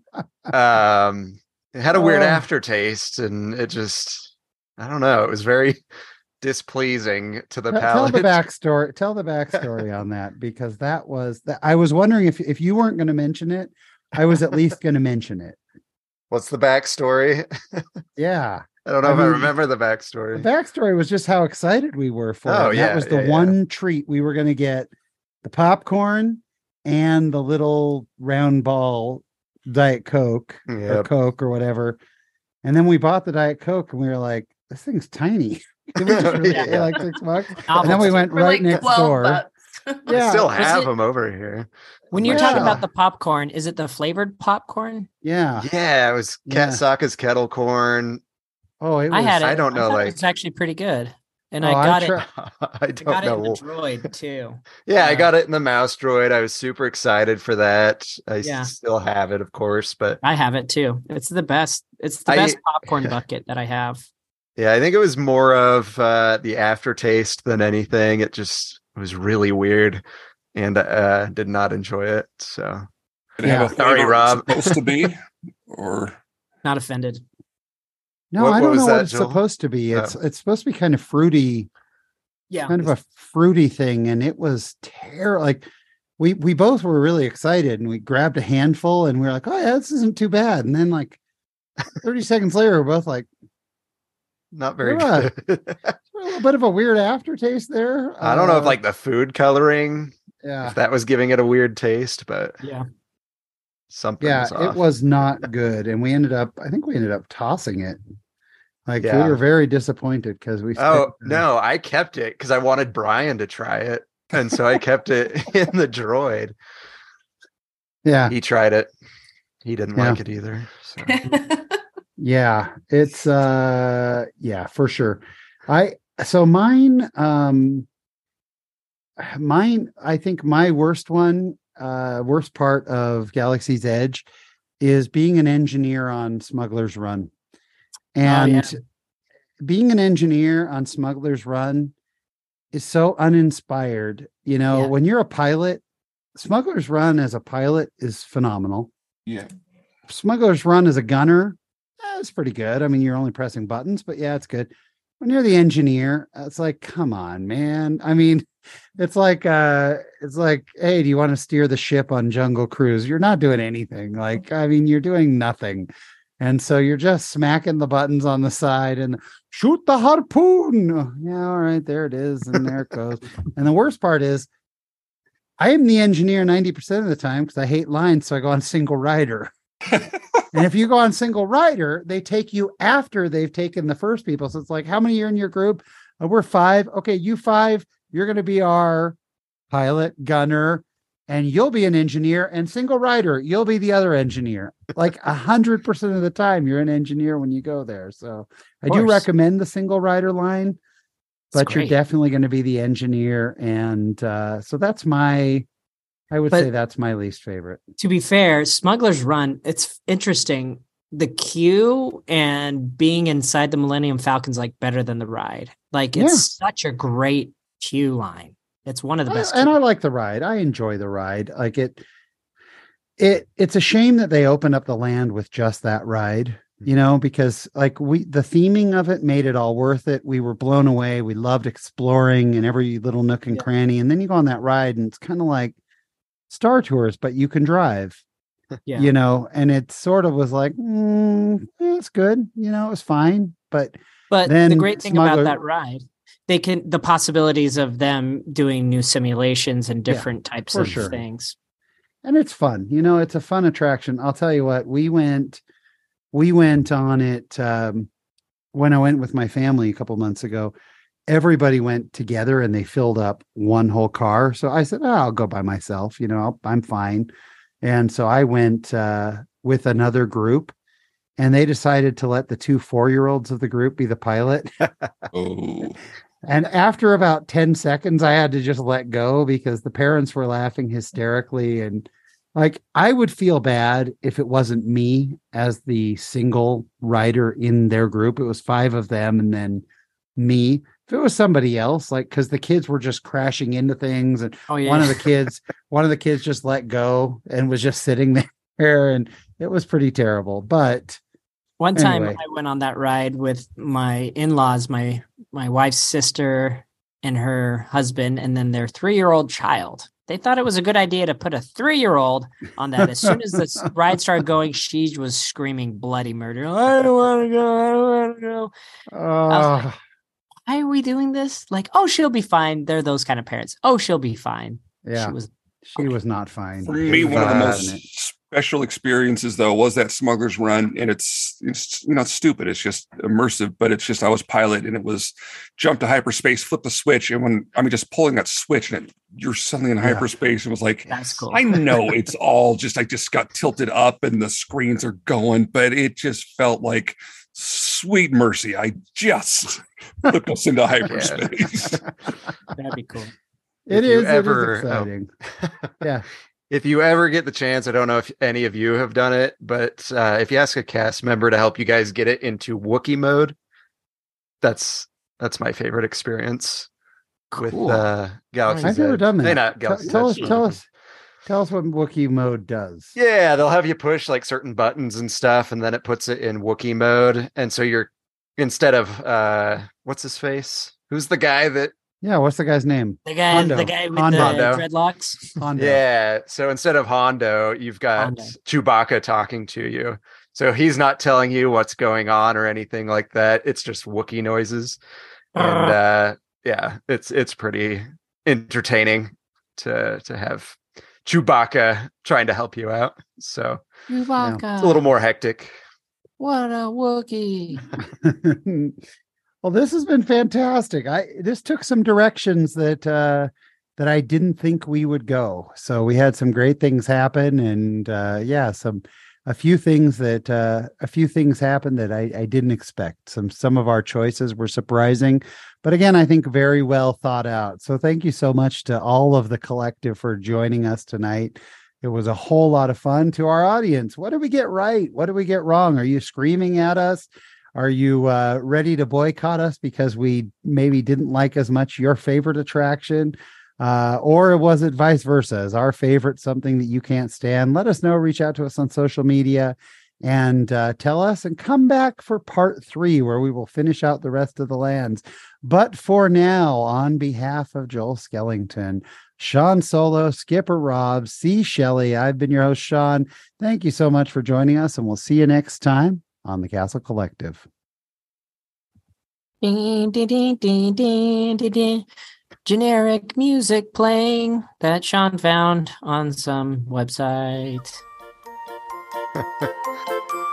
Speaker 4: um, it had a weird
Speaker 1: Oh.
Speaker 4: aftertaste, and it just I don't know. It was very displeasing to the
Speaker 1: Tell- tell the backstory. Tell the backstory on that because that was that. I was wondering if if you weren't going to mention it, I was at least going to mention it.
Speaker 4: What's the backstory?
Speaker 1: Yeah,
Speaker 4: I don't know
Speaker 1: I
Speaker 4: if I remember the backstory.
Speaker 1: the
Speaker 4: backstory.
Speaker 1: was just how excited we were for
Speaker 4: Oh,
Speaker 1: it.
Speaker 4: yeah,
Speaker 1: that was the
Speaker 4: yeah, yeah.
Speaker 1: one treat we were going to get: the popcorn and the little round ball diet coke or coke or whatever. And then we bought the diet coke, and we were like, "This thing's tiny." Did we just really pay
Speaker 4: Yeah.
Speaker 1: like six bucks? And then we went
Speaker 2: For
Speaker 1: right
Speaker 2: like
Speaker 1: next door.
Speaker 2: bucks.
Speaker 4: I still have
Speaker 3: it-
Speaker 4: them over here.
Speaker 3: When you're
Speaker 1: Yeah.
Speaker 3: talking about the popcorn, is it the flavored popcorn?
Speaker 1: Yeah.
Speaker 4: Yeah, it was Kat
Speaker 1: Yeah.
Speaker 4: Saka's kettle corn.
Speaker 1: Oh, it was.
Speaker 3: I had it.
Speaker 4: I don't know,
Speaker 3: thought
Speaker 4: like-
Speaker 3: it's actually pretty good, and
Speaker 1: Oh,
Speaker 3: I
Speaker 1: I
Speaker 3: got
Speaker 1: try-
Speaker 3: it.
Speaker 4: I
Speaker 3: I
Speaker 4: don't
Speaker 3: got it in the droid too.
Speaker 4: Yeah, I got it in the mouse droid. I was super excited for that. I s-
Speaker 3: Yeah.
Speaker 4: still have it, of course, but
Speaker 3: I have it too. It's the best. It's the
Speaker 4: I-
Speaker 3: best popcorn bucket that I have.
Speaker 4: Yeah, I think it was more of uh, the aftertaste than anything. It just was really weird, and uh, did not enjoy it. So
Speaker 5: Did it have
Speaker 1: Yeah.
Speaker 5: a
Speaker 4: Sorry,
Speaker 5: flavor it's
Speaker 4: Rob.
Speaker 5: supposed to be, or
Speaker 3: Not offended.
Speaker 1: No,
Speaker 4: What-
Speaker 1: I don't
Speaker 4: was
Speaker 1: know
Speaker 4: that,
Speaker 1: what it's
Speaker 4: Joel?
Speaker 1: supposed to be.
Speaker 4: Oh.
Speaker 1: It's it's supposed to be kind of fruity,
Speaker 3: Yeah.
Speaker 1: kind of a fruity thing, and it was terrible. Like we we both were really excited, and we grabbed a handful, and we were like, "Oh yeah, this isn't too bad." And then like thirty seconds later, we're both like,
Speaker 4: Not very
Speaker 1: Yeah.
Speaker 4: good.
Speaker 1: "A little bit of a weird aftertaste there."
Speaker 4: I don't know if
Speaker 1: Uh,
Speaker 4: like the food coloring,
Speaker 1: yeah,
Speaker 4: if that was giving it a weird taste, but
Speaker 3: Yeah.
Speaker 4: something.
Speaker 1: yeah,
Speaker 4: was
Speaker 1: it was not good, and we ended up. I think we ended up tossing it. Like
Speaker 4: Yeah.
Speaker 1: we were very disappointed because we.
Speaker 4: Oh
Speaker 1: spent, uh,
Speaker 4: no, I kept it because I wanted Brian to try it, and so I kept it in the droid.
Speaker 1: Yeah,
Speaker 4: He tried it. He didn't
Speaker 1: Yeah.
Speaker 4: like it either. So.
Speaker 1: Yeah, it's uh yeah, for sure. I so mine um mine I think my worst one uh worst part of Galaxy's Edge is being an engineer on Smuggler's Run. And being an engineer on Smuggler's Run is so uninspired. You know,
Speaker 3: Yeah.
Speaker 1: when you're a pilot, Smuggler's Run as a pilot is phenomenal.
Speaker 5: Yeah.
Speaker 1: Smuggler's Run as a gunner, eh, it's pretty good. I mean, you're only pressing buttons, but yeah, it's good. When you're the engineer, it's like, come on, man. I mean, it's like, uh, it's like, hey, do you want to steer the ship on Jungle Cruise? You're not doing anything. Like, I mean, you're doing nothing. And so you're just smacking the buttons on the side and shoot the harpoon. Oh, Yeah, all right, there it is. And there it goes. and the worst part is I am the engineer 90% of the time because I hate lines. So I go on single rider. And if you go on single rider, they take you after they've taken the first people. So it's like, how many are in your group? Uh, we're five. Okay, you five, you're going to be our pilot, gunner, and you'll be an engineer. And single rider, you'll be the other engineer. Like a hundred percent of the time, you're an engineer when you go there. So I do recommend the single rider line, but you're definitely going to be the engineer. And uh, so that's my, I would
Speaker 3: But-
Speaker 1: say that's my least favorite.
Speaker 3: to be fair, Smuggler's Run, it's interesting. The queue and being inside the Millennium Falcon's like better than the ride. Like it's such a great queue line. It's one of the
Speaker 1: I-
Speaker 3: best.
Speaker 1: and I like the ride. I enjoy the ride. Like it, it it's a shame that they opened up the land with just that ride. You mm-hmm. know, because like we the theming of it made it all worth it. We were blown away. We loved exploring and every little nook and
Speaker 3: Yeah.
Speaker 1: cranny. And then you go on that ride, and it's kind of like Star Tours, but you can drive.
Speaker 3: yeah.
Speaker 1: You know, and it sort of was like, mm, yeah, it's good. You know, it was fine, but
Speaker 3: But the great thing
Speaker 1: Smuggler-
Speaker 3: about that ride, they can the possibilities of them doing new simulations and
Speaker 1: Yeah,
Speaker 3: different types of
Speaker 1: sure.
Speaker 3: things.
Speaker 1: and it's fun you know it's a fun attraction i'll tell you what we went we went on it um, when i went with my family a couple months ago everybody went together and they filled up one whole car so i said oh, i'll go by myself you know I'll, i'm fine and so i went uh, with another group and they decided to let the two four-year-olds of the group be the pilot
Speaker 5: Oh.
Speaker 1: and after about 10 seconds, I had to just let go because the parents were laughing hysterically. And like, I would feel bad if it wasn't me as the single rider in their group. It was five of them and then me. If it was somebody else, like, because the kids were just crashing into things and
Speaker 3: Oh yeah.
Speaker 1: one of the kids, one of the kids just let go and was just sitting there and it was pretty terrible. But
Speaker 3: One time
Speaker 1: Anyway.
Speaker 3: I went on that ride with my in-laws, my my wife's sister and her husband, and then their three-year-old child. They thought it was a good idea to put a three-year-old on that. As soon as the ride started going, she was screaming bloody murder. I don't want to go. I don't want to go.
Speaker 1: uh,
Speaker 3: Why are we doing this? Like, oh, she'll be fine. They're those kind of parents. Oh, she'll be fine.
Speaker 1: yeah,
Speaker 3: She was
Speaker 1: she was not fine.
Speaker 5: For me, one of the most special experiences though was that Smuggler's Run, and it's it's you know it's stupid. It's just immersive, but it's just I was pilot, and it was jump to hyperspace, flip the switch, and when I mean just pulling that switch, and it, you're suddenly in
Speaker 1: Yeah.
Speaker 5: hyperspace, and it was like
Speaker 3: that's cool.
Speaker 5: I know it's all just I just got tilted up and the screens are going, but it just felt like sweet mercy. I just flipped us into hyperspace.
Speaker 3: That'd be cool.
Speaker 1: It
Speaker 4: If you
Speaker 1: is.
Speaker 4: ever,
Speaker 1: it is
Speaker 4: um,
Speaker 1: exciting. Yeah.
Speaker 4: If you ever get the chance, I don't know if any of you have done it, but uh, if you ask a cast member to help you guys get it into Wookiee mode, that's that's my favorite experience with
Speaker 3: Cool.
Speaker 4: uh, Galaxy's
Speaker 1: I've never
Speaker 4: Edge.
Speaker 1: done that.
Speaker 4: not
Speaker 1: Tell-
Speaker 4: Galaxy's
Speaker 1: tell us,
Speaker 4: Edge,
Speaker 1: tell us, tell us what Wookiee mode does.
Speaker 4: Yeah, they'll have you push like certain buttons and stuff, and then it puts it in Wookiee mode, and so you're instead of uh what's his face? Who's the guy that
Speaker 1: Yeah, what's the guy's name?
Speaker 3: The guy,
Speaker 1: Hondo.
Speaker 3: the guy with
Speaker 1: Hondo.
Speaker 3: the
Speaker 4: Hondo.
Speaker 3: dreadlocks.
Speaker 1: Hondo.
Speaker 4: Yeah. So instead of Hondo, you've got
Speaker 3: Hondo.
Speaker 4: Chewbacca talking to you. So he's not telling you what's going on or anything like that. It's just Wookiee noises. And uh yeah, it's it's pretty entertaining to to have Chewbacca trying to help you out. So
Speaker 3: Chewbacca.
Speaker 4: it's a little more hectic.
Speaker 3: What a Wookiee.
Speaker 1: well, this has been fantastic. I this took some directions that uh that I didn't think we would go. So we had some great things happen and uh yeah, some a few things that uh a few things happened that I, I didn't expect. Some some of our choices were surprising, but again, I think very well thought out. So thank you so much to all of the collective for joining us tonight. It was a whole lot of fun to our audience. What did we get right? What did we get wrong? Are you screaming at us? Are you uh, ready to boycott us because we maybe didn't like as much your favorite attraction? Uh, or was it vice versa? Is our favorite something that you can't stand? Let us know. Reach out to us on social media and uh, tell us and come back for part three where we will finish out the rest of the lands. But for now, on behalf of Joel Skellington, Sean Solo, Skipper Rob, C. Shelley, I've been your host, Sean. Thank you so much for joining us, and we'll see you next time on the Castle Collective.
Speaker 3: Ding, ding, ding, ding, ding. Generic music playing that Sean found on some website.
Speaker 6: Thank you.